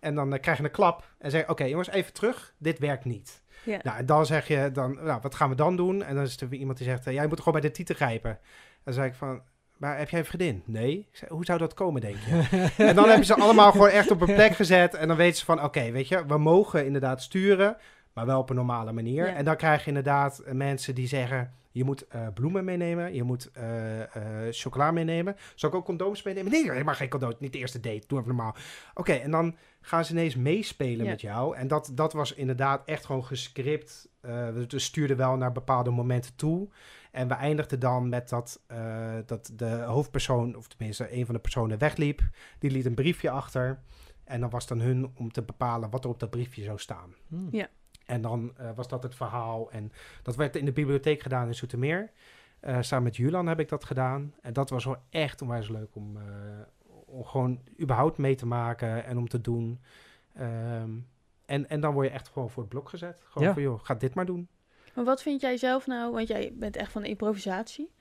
En dan eh, krijg je een klap. En zeg oké, jongens, even terug. Dit werkt niet. ja. Nou, en dan zeg je, dan, nou, wat gaan we dan doen? En dan is er weer iemand die zegt, eh, jij moet gewoon bij de titel grijpen. En dan zeg ik van, maar heb jij een vriendin? Nee. Ik zeg, hoe zou dat komen, denk je? en dan hebben ze allemaal gewoon echt op een plek gezet. En dan weten ze van, oké, weet je, we mogen inderdaad sturen, maar wel op een normale manier. Ja. En dan krijg je inderdaad eh, mensen die zeggen, je moet eh, bloemen meenemen, je moet eh, eh, chocola meenemen. Zal ik ook condooms meenemen? Nee, je mag geen condooms, niet de eerste date, doe even normaal. Oké, en dan gaan ze ineens meespelen Ja. met jou. En dat, dat was inderdaad echt gewoon gescript. Eh, we stuurden wel naar bepaalde momenten toe. En we eindigden dan met dat, eh, dat de hoofdpersoon, of tenminste een van de personen, wegliep. Die liet een briefje achter. En dan was dan hun om te bepalen wat er op dat briefje zou staan. Hmm. Ja. En dan eh, was dat het verhaal. En dat werd in de bibliotheek gedaan in Zoetermeer. Eh, samen met Julan heb ik dat gedaan. En dat was wel echt onwijs leuk om, eh, om gewoon überhaupt mee te maken en om te doen. Ehm, en, en dan word je echt gewoon voor het blok gezet. Gewoon Ja. van, joh, ga dit maar doen. Maar wat vind jij zelf nou, want jij bent echt van de improvisatie.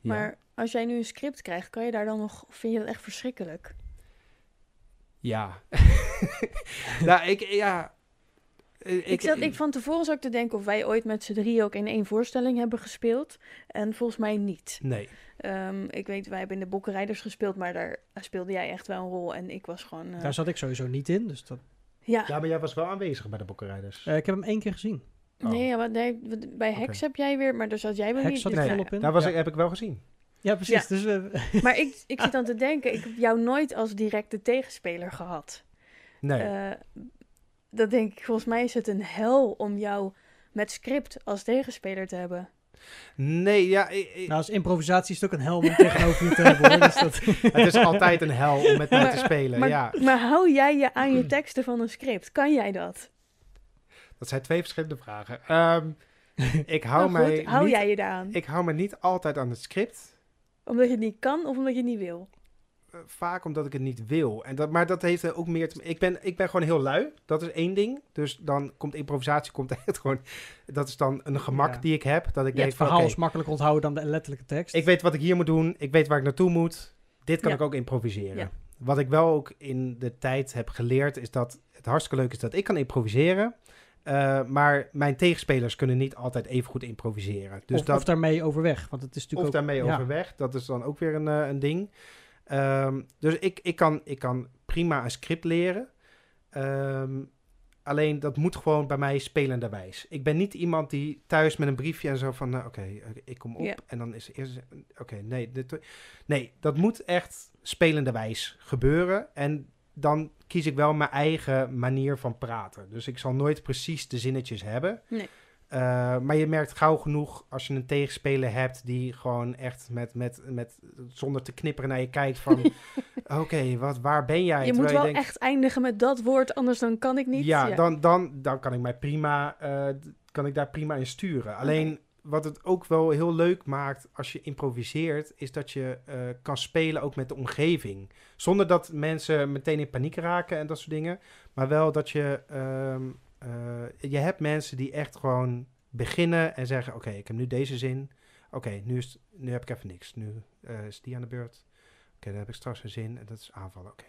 Ja. Maar als jij nu een script krijgt, kan je daar dan nog, vind je dat echt verschrikkelijk? Ja. nou, ik, ja... Ik, Ik, zat, ik van tevoren zat ik te denken of wij ooit met z'n drie ook in één voorstelling hebben gespeeld. En volgens mij niet. Nee. Ehm, ik weet, wij hebben in de Bokkenrijders gespeeld, maar daar speelde jij echt wel een rol. En ik was gewoon... eh, Daar zat ik sowieso niet in, dus dat... ja, Ja, maar jij was wel aanwezig bij de Bokkenrijders. Eh, ik heb hem één keer gezien. Oh. nee, ja, wat, nee, bij Hex heb jij weer, maar daar zat jij wel Hex niet. zat ik ja, volop in. Daar was Ja. ik, heb ik wel gezien. Ja, precies. Ja. Dus, eh, Maar ik, ik zit dan te denken, ik heb jou nooit als directe tegenspeler gehad. Nee. Dat denk ik, volgens mij is het een hel om jou met script als tegenspeler te hebben. nee, ja... ik- ik- nou, als improvisatie is het ook een helm om tegenover je te hebben. Hoor. Dus dat... het is altijd een hel om met mij te spelen, Maar, ja. maar hou jij je aan je teksten van een script? Kan jij dat? Dat zijn twee verschillende vragen. Ehm, ik hou goed, mij hou niet, jij je daaraan? Ik hou me niet altijd aan het script. Omdat je het niet kan of omdat je het niet wil? Eh, vaak omdat ik het niet wil. En dat, maar dat heeft er ook meer te ik ben, ik ben gewoon heel lui. Dat is één ding. Dus dan komt improvisatie komt echt gewoon... Dat is dan een gemak Ja. die ik heb. Dat ik Ja, denk het verhaal is makkelijk onthouden dan de letterlijke tekst. ik weet wat ik hier moet doen. Ik weet waar ik naartoe moet. Dit kan Ja. ik ook improviseren. Wat ik wel ook in de tijd heb geleerd... is dat het hartstikke leuk is dat ik kan improviseren... Eh, maar mijn tegenspelers kunnen niet altijd even goed improviseren. Dus of, dat, of daarmee overweg. Want het is of natuurlijk ook... daarmee ja. overweg. Dat is dan ook weer een, eh, een ding. Ehm, dus ik, ik, kan, ik kan prima een script leren. Ehm, alleen dat moet gewoon bij mij spelenderwijs. Ik ben niet iemand die thuis met een briefje en zo van... nou, Oké, eh, ik kom op en dan is eerst... Oké, nee, dit, nee, dat moet echt spelenderwijs gebeuren. En dan kies ik wel mijn eigen manier van praten. Dus ik zal nooit precies de zinnetjes hebben. Nee. Uh, maar je merkt gauw genoeg als je een tegenspeler hebt die gewoon echt met, met, met zonder te knipperen naar je kijkt van oké, wat waar ben jij? Je moet Terwijl wel denkt, echt eindigen met dat woord, anders dan kan ik niet. Ja, Dan, dan, dan kan ik mij prima, uh, kan ik daar prima in sturen. Alleen wat het ook wel heel leuk maakt als je improviseert, is dat je uh, kan spelen ook met de omgeving. Zonder dat mensen meteen in paniek raken en dat soort dingen. Maar wel dat je. Um, uh, je hebt mensen die echt gewoon beginnen en zeggen: Oké, okay, ik heb nu deze zin. Oké, okay, nu, is, nu heb ik even niks. Nu uh, is die aan de beurt. Oké, okay, dan heb ik straks een zin en dat is aanvallen. Oké.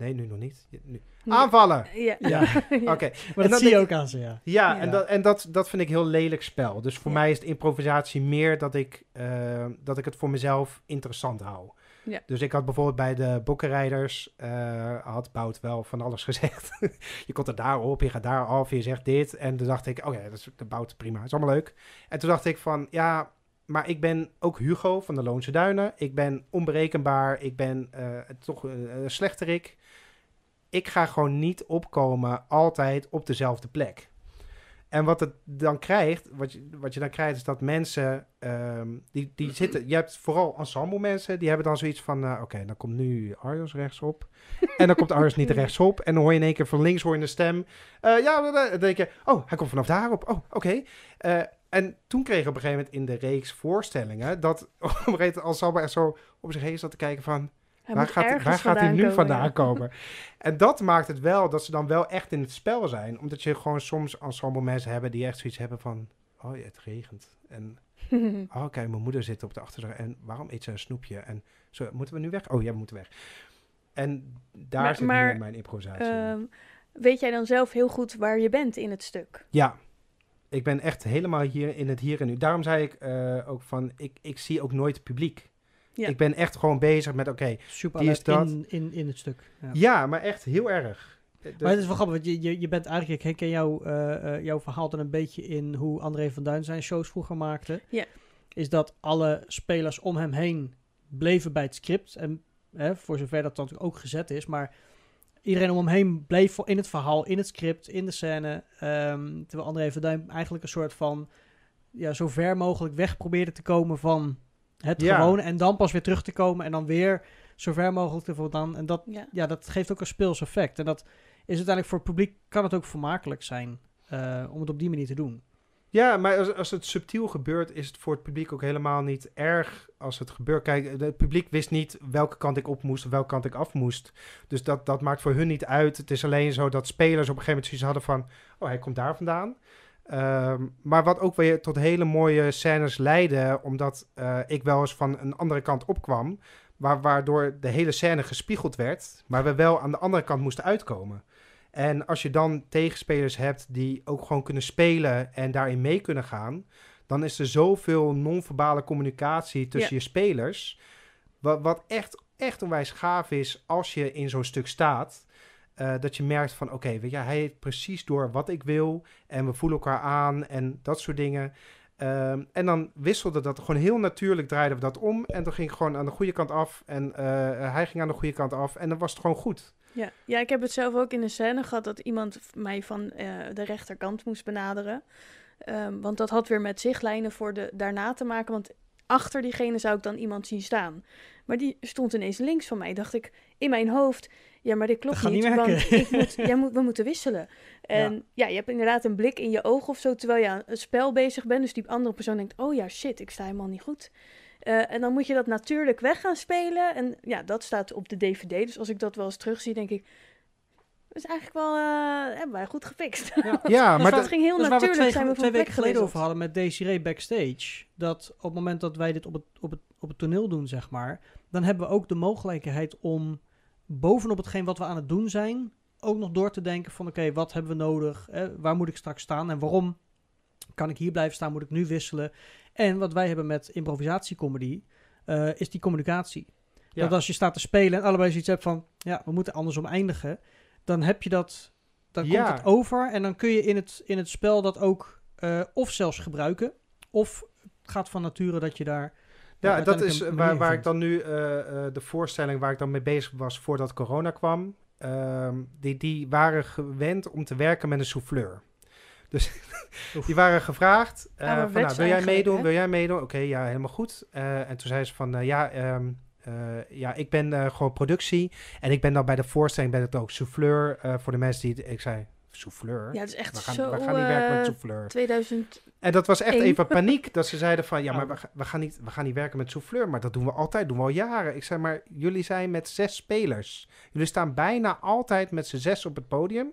Nee, nu nog niet. Nu. Aanvallen! Ja. ja. ja. Oké. Okay. Maar dat zie je ook aan ze, ja. Ja, ja. en, dat, en dat, dat vind ik heel lelijk spel. Dus voor ja. mij is de improvisatie meer dat ik, uh, dat ik het voor mezelf interessant hou. Ja. Dus ik had bijvoorbeeld bij de boekenrijders, uh, had Bout wel van alles gezegd. je komt er daarop, je gaat daar af, je zegt dit. En toen dacht ik, oké, okay, dat is de Bout, prima, is allemaal leuk. En toen dacht ik van, ja, maar ik ben ook Hugo van de Loonse Duinen. Ik ben onberekenbaar, ik ben uh, toch een, een slechterik. Ik ga gewoon niet opkomen altijd op dezelfde plek. En wat het dan krijgt, wat je, wat je dan krijgt, is dat mensen um, die, die zitten. Je hebt vooral ensemble mensen, die hebben dan zoiets van: uh, oké, okay, dan komt nu Arjos rechtsop. en dan komt Arjos niet rechtsop. En dan hoor je in één keer van links hoor je een stem. Uh, ja, dan denk je: oh, hij komt vanaf daarop. Oh, oké. Okay. Uh, en toen kreeg ik op een gegeven moment in de reeks voorstellingen dat op een gegeven moment ensemble echt zo op zich heen zat te kijken van. Hij waar gaat, waar gaat hij nu komen, vandaan ja. komen? en dat maakt het wel dat ze dan wel echt in het spel zijn. Omdat je gewoon soms ensemble mensen hebben die echt zoiets hebben van... Oh ja, het regent. En oh, kijk, mijn moeder zit op de achtergrond. En waarom eet ze een snoepje? En zo, moeten we nu weg? Oh ja, we moeten weg. En daar maar, zit maar, mijn improvisatie uh, Weet jij dan zelf heel goed waar je bent in het stuk? Ja. Ik ben echt helemaal hier in het hier en nu. Daarom zei ik uh, ook van... Ik, ik zie ook nooit publiek. Ja. Ik ben echt gewoon bezig met, oké, okay, die is dat. In, in, in het stuk. Ja. ja, maar echt heel erg. Maar het is wel grappig, want je, je, je bent eigenlijk, ik herken jou, uh, uh, jouw verhaal dan een beetje in hoe André van Duin zijn shows vroeger maakte. Ja. Is dat alle spelers om hem heen bleven bij het script. En hè, voor zover dat dan natuurlijk ook gezet is, maar iedereen om hem heen bleef in het verhaal, in het script, in de scène. Um, terwijl André van Duin eigenlijk een soort van, ja, zo ver mogelijk weg probeerde te komen van het Ja. gewone en dan pas weer terug te komen en dan weer zo ver mogelijk te voldaan. En dat, Ja. ja. dat geeft ook een speels effect. En dat is uiteindelijk voor het publiek, kan het ook vermakelijk zijn uh, om het op die manier te doen. Ja, maar als, als het subtiel gebeurt, is het voor het publiek ook helemaal niet erg als het gebeurt. Kijk, het publiek wist niet welke kant ik op moest of welke kant ik af moest. Dus dat, dat maakt voor hun niet uit. Het is alleen zo dat spelers op een gegeven moment zoiets hadden van... oh, hij komt daar vandaan. Ehm, maar wat ook weer tot hele mooie scènes leidde... omdat eh, ik wel eens van een andere kant opkwam... Waar, waardoor de hele scène gespiegeld werd... maar we wel aan de andere kant moesten uitkomen. En als je dan tegenspelers hebt die ook gewoon kunnen spelen en daarin mee kunnen gaan, dan is er zoveel non-verbale communicatie tussen je spelers. Wat, wat echt, echt onwijs gaaf is als je in zo'n stuk staat. Eh, dat je merkt van oké, weet hij heeft precies door wat ik wil. En we voelen elkaar aan en dat soort dingen. Ehm, en dan wisselde dat gewoon heel natuurlijk, draaiden we dat om. En dan ging ik gewoon aan de goede kant af. En eh, hij ging aan de goede kant af. En dan was het gewoon goed. Ja. ja, ik heb het zelf ook in een scène gehad dat iemand mij van eh, de rechterkant moest benaderen. Ehm, want dat had weer met zichtlijnen voor de daarna te maken. Want achter diegene zou ik dan iemand zien staan. Maar die stond ineens links van mij. Dacht ik in mijn hoofd, ja, maar dit klopt niet. niet want ik moet, jij moet, we moeten wisselen. En ja. je hebt inderdaad een blik in je ogen of zo terwijl je aan het spel bezig bent. Dus die andere persoon denkt, oh ja, shit, ik sta helemaal niet goed. Eh, en dan moet je dat natuurlijk weg gaan spelen. En ja, dat staat op de DVD. Dus als ik dat wel eens terugzie, denk ik... Dat is eigenlijk wel... eh, hebben wij goed gefixt. Ja. Ja, maar maar dat dat- ging heel Dat is waar we natuurlijk. twee, zijn we twee weken geleden over hadden met Desiree backstage. Dat op het moment dat wij dit op het, op, het, op het toneel doen, zeg maar, dan hebben we ook de mogelijkheid om bovenop hetgeen wat we aan het doen zijn, ook nog door te denken van oké, wat hebben we nodig? Eh, waar moet ik straks staan en waarom kan ik hier blijven staan? Moet ik nu wisselen? En wat wij hebben met improvisatiecomedy, eh is die communicatie. Ja. Dat als je staat te spelen en allebei zoiets hebt van ja, we moeten andersom eindigen, dan heb je dat, dan Ja. komt het over en dan kun je in het, in het spel dat ook eh, of zelfs gebruiken, of het gaat van nature dat je daar. Ja, dat is waar, waar ik dan nu eh, eh, de voorstelling waar ik dan mee bezig was voordat corona kwam. ehm, die, die waren gewend om te werken met een souffleur. Dus Oef. die waren gevraagd eh, van, nou, wil jij meedoen? hè? Wil jij meedoen? Oké, ja, helemaal goed. Eh, en toen zei ze van, ja, ehm, eh, ja, ik ben eh, gewoon productie. En ik ben dan bij de voorstelling ben het ook souffleur. eh, voor de mensen die... het- Ik zei, souffleur? Ja, het is echt we gaan, zo... we gaan niet werken met eh, souffleur. 2000... En dat was echt Eén. even paniek. Dat ze zeiden van, ja, maar Oh. we, gaan niet, we gaan niet werken met souffleur. Maar dat doen we altijd, doen we al jaren. Ik zei, maar jullie zijn met zes spelers. Jullie staan bijna altijd met z'n zes op het podium.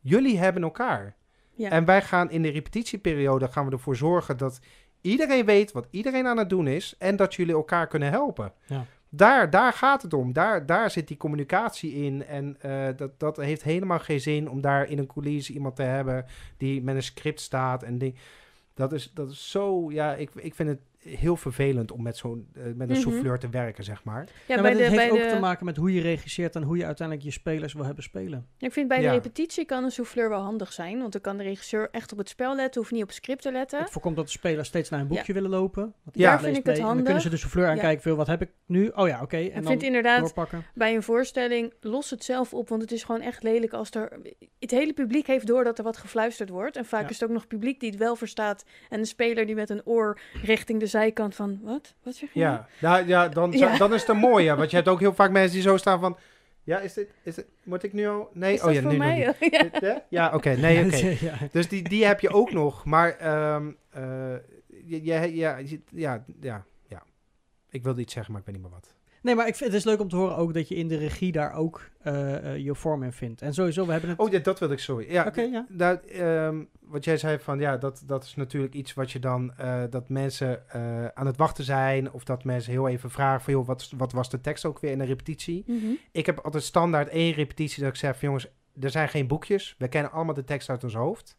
Jullie hebben elkaar. Ja. En wij gaan in de repetitieperiode gaan we ervoor zorgen dat iedereen weet wat iedereen aan het doen is. En dat jullie elkaar kunnen helpen. Ja. Daar, daar gaat het om. Daar, daar zit die communicatie in. En eh, dat, dat heeft helemaal geen zin om daar in een coulisse iemand te hebben die met een script staat. En dat, is, dat is zo, ja, ik, ik vind het heel vervelend om met, zo'n eh, met een Mhm. souffleur te werken, zeg maar. Ja, maar de, heeft bij ook de, te maken met hoe je regisseert en hoe je uiteindelijk je spelers wil hebben spelen. ik vind bij Ja. de repetitie kan een souffleur wel handig zijn. Want dan kan de regisseur echt op het spel letten. Hoeft niet op het script te letten. Het voorkomt dat de spelers steeds naar een boekje willen lopen. Want Ja. Daar vind ik het. En dan kunnen handig. ze de souffleur Ja. aankijken. Veel, wat heb ik nu? Oh ja, oké. Ik En vind dan inderdaad, doorpakken. bij een voorstelling, los het zelf op. Want het is gewoon echt lelijk als er... Het hele publiek heeft door dat er wat gefluisterd wordt. En vaak Ja. is het ook nog publiek die het wel verstaat. En een speler die met een oor richting de zijkant van... Wat? Wat zeg je? nou? Ja, nou, ja, dan, Ja. dan is het een mooie. Want je hebt ook heel vaak mensen die zo staan van... Ja, is dit, is dit, moet ik nu al? Nee, Is oh dat ja, nu nog mij? niet. Ja. Ja, oké, nee, oké. ja. Dus die, die heb je ook nog. Maar ehm, eh, je, je- ja, je- ja, ja, ja. Ik wilde iets zeggen, maar ik weet niet meer wat. Nee, maar ik vind, het is leuk om te horen ook dat je in de regie daar ook eh, eh, je vorm in vindt. En sowieso, we hebben het... Oh, ja, dat wilde ik, sorry. Ja, Oké, ja. Ehm, wat jij zei van ja, dat, dat is natuurlijk iets wat je dan, eh, dat mensen eh, aan het wachten zijn. Of dat mensen heel even vragen van joh, wat, wat was de tekst ook weer in een repetitie? Mhm. Ik heb altijd standaard één repetitie dat ik zeg van jongens, er zijn geen boekjes. We kennen allemaal de tekst uit ons hoofd.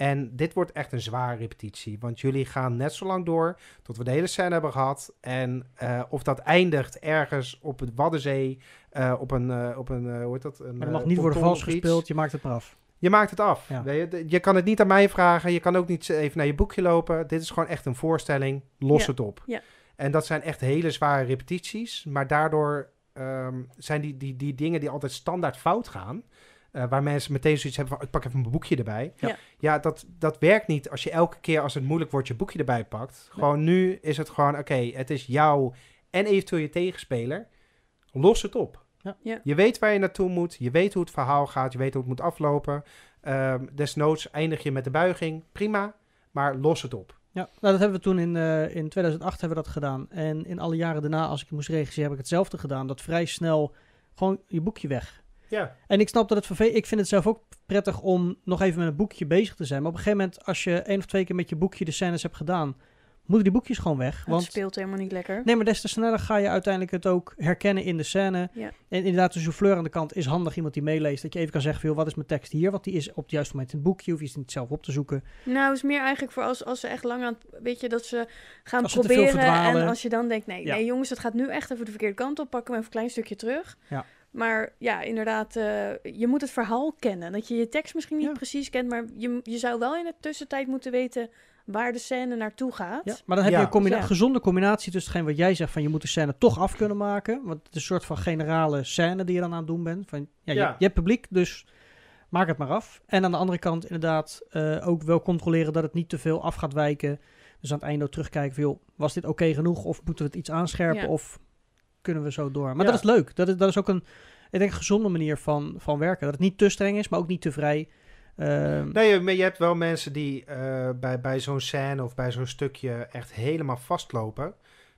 En dit wordt echt een zware repetitie. Want jullie gaan net zo lang door tot we de hele scène hebben gehad. En eh, of dat eindigt ergens op het Waddenzee, eh, op een, eh, op een hoe heet dat? Een, Maar er mag eh, niet worden vals gespeeld, je maakt het maar af. Je maakt het af. Ja. Je? je kan het niet aan mij vragen. Je kan ook niet even naar je boekje lopen. Dit is gewoon echt een voorstelling. Los Ja. het op. Ja. En dat zijn echt hele zware repetities. Maar daardoor ehm, zijn die, die, die dingen die altijd standaard fout gaan. Eh, waar mensen meteen zoiets hebben van, ik pak even mijn boekje erbij. Ja. Ja, dat, dat werkt niet als je elke keer als het moeilijk wordt je boekje erbij pakt. Gewoon nu is het gewoon, oké, het is jou en eventueel je tegenspeler. Los het op. Ja. Ja. Je weet waar je naartoe moet. Je weet hoe het verhaal gaat. Je weet hoe het moet aflopen. Ehm, desnoods eindig je met de buiging. Prima. Maar los het op. Ja, nou, dat hebben we toen in, eh, in 2008 hebben we dat gedaan. En in alle jaren daarna, als ik moest regisseren, heb ik hetzelfde gedaan. Dat vrij snel gewoon je boekje weg. Ja, En ik snap dat het vervelend... Ik vind het zelf ook prettig om nog even met een boekje bezig te zijn. Maar op een gegeven moment, als je één of twee keer met je boekje de scènes hebt gedaan... moeten die boekjes gewoon weg. Het Want speelt helemaal niet lekker. Nee, maar des te sneller ga je uiteindelijk het ook herkennen in de scène. Ja. En inderdaad, de souffleur aan de kant is handig. Iemand die meeleest. Dat je even kan zeggen, van, joh, wat is mijn tekst hier? Want die is op het juiste moment in het boekje. Hoef je het niet zelf op te zoeken. Nou, het is meer eigenlijk voor als, als ze echt lang aan het... Weet je, dat ze gaan Als ze te veel proberen. En als je dan denkt, nee, Ja. nee jongens, het gaat nu echt even de verkeerde kant op. Pakken we even een klein stukje terug. Ja. Maar ja, inderdaad, eh, je moet het verhaal kennen. Dat je je tekst misschien niet Ja. precies kent, maar je, je zou wel in de tussentijd moeten weten waar de scène naartoe gaat. Ja, maar dan heb Ja. je een combina- gezonde combinatie tussen hetgeen wat jij zegt van je moet de scène toch af kunnen maken. Want het is een soort van generale scène die je dan aan het doen bent. Van, ja, Je, Ja. je hebt publiek, dus maak het maar af. En aan de andere kant inderdaad eh, ook wel controleren dat het niet te veel af gaat wijken. Dus aan het einde ook terugkijken van joh, was dit oké genoeg? Of moeten we het iets aanscherpen? Ja. Of kunnen we zo door? Maar Ja. dat is leuk. Dat is, dat is ook een, ik denk, gezonde manier van, van werken. Dat het niet te streng is, maar ook niet te vrij. Ehm, Nee, maar je hebt wel mensen die eh, bij, bij zo'n scène of bij zo'n stukje echt helemaal vastlopen.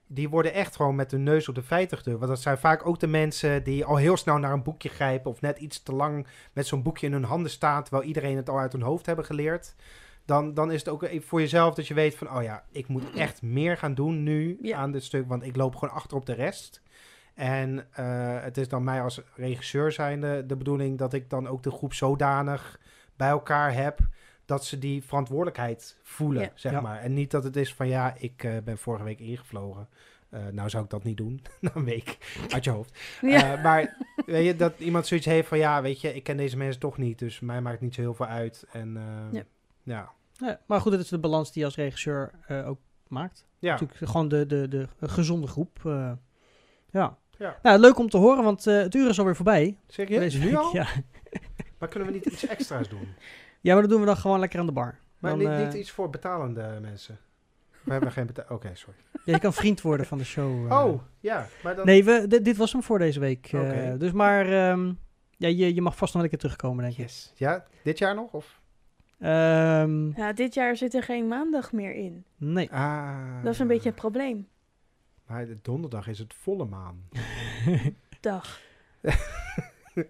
Die worden echt gewoon met hun neus op de feiten. Want dat zijn vaak ook de mensen die al heel snel naar een boekje grijpen. Of net iets te lang met zo'n boekje in hun handen staan. Terwijl iedereen het al uit hun hoofd hebben geleerd. Dan, dan is het ook voor jezelf dat je weet van... Oh ja, ik moet echt meer gaan doen nu Ja. aan dit stuk. Want ik loop gewoon achter op de rest. En eh, het is dan mij als regisseur zijnde de bedoeling dat ik dan ook de groep zodanig bij elkaar heb dat ze die verantwoordelijkheid voelen, Ja. zeg Ja. maar. En niet dat het is van ja, ik eh, ben vorige week ingevlogen. Eh, nou zou ik dat niet doen, na een week uit je hoofd. Ja. Eh, maar weet je, dat iemand zoiets heeft van ja, weet je, ik ken deze mensen toch niet, dus mij maakt niet zo heel veel uit. En eh, Ja. ja. ja, maar goed, dat is de balans die je als regisseur eh, ook maakt. Ja. Natuurlijk gewoon de, de, de, gezonde groep. eh, ja. Ja. Nou, leuk om te horen, want eh, het uur is alweer voorbij. Serieus? Deze Nu week. al? Ja. Maar kunnen we niet iets extra's doen? ja, maar dat doen we dan gewoon lekker aan de bar. Maar Dan, niet, eh, niet iets voor betalende mensen. We hebben geen betaal. Oké, sorry. ja, je kan vriend worden van de show. eh. Oh, ja. Maar dan... Nee, we, di- dit was hem voor deze week. eh, Oké. dus maar ehm, ja, je, je mag vast nog een keer terugkomen, denk ik. Yes. Ja, dit jaar nog? Of? Ehm, Ja, dit jaar zit er geen maandag meer in. nee. Ah. Dat is een beetje het probleem. Maar de donderdag is het volle maan. Dag.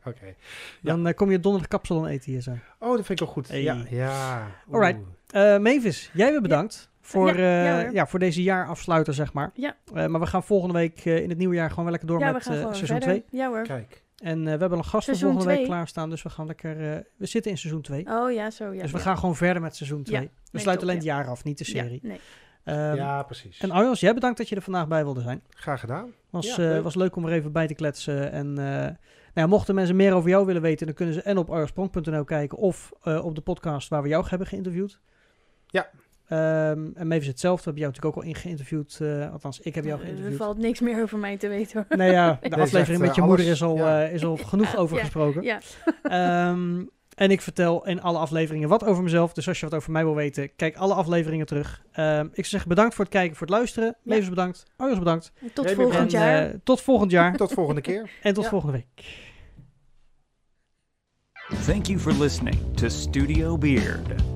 Oké. Dan eh, kom je donderdag kapsalon eten hier zo. Oh, dat vind ik wel goed. Hey. Ja. ja. Alright. Eh Mavis, jij weer bedankt. Voor, Ja, eh, ja voor deze jaarafsluiter, zeg maar. Ja. Eh, maar we gaan volgende week eh, in het nieuwe jaar gewoon lekker door ja, we met gaan eh, gewoon seizoen verder. 2. Ja hoor. Kijk. En eh, we hebben een gast voor volgende week twee? klaarstaan. Dus we gaan lekker... eh, we zitten in seizoen 2. Oh ja, zo ja. dus we ja. gaan gewoon verder met seizoen 2. Ja. we Nee, sluiten top, alleen ja. het jaar af, niet de serie. Ja, nee. Ehm, ja, precies. En Arjos, jij bedankt dat je er vandaag bij wilde zijn. Graag gedaan. Was, Ja, eh, leuk. was leuk om er even bij te kletsen. En eh, nou ja, mochten mensen meer over jou willen weten, dan kunnen ze en op arjosprong.nl kijken of eh, op de podcast waar we jou hebben geïnterviewd. Ja. Ehm, en Mavis hetzelfde, we hebben jou natuurlijk ook al in geïnterviewd. eh, althans, ik heb jou er geïnterviewd. valt niks meer over mij te weten hoor. Nee, ja, de Nee, aflevering zegt, met je moeder is al, Ja. eh, is al genoeg over Ja, gesproken. Ja, Ehm, en ik vertel in alle afleveringen wat over mezelf. Dus als je wat over mij wil weten, kijk alle afleveringen terug. Ehm, ik zou zeggen bedankt voor het kijken, voor het luisteren. Ja. Bedankt. Arjos bedankt. tot volgend en, jaar. eh, tot volgend jaar. Tot volgende keer. en tot Ja. volgende week. Thank you for listening to Studio Beard.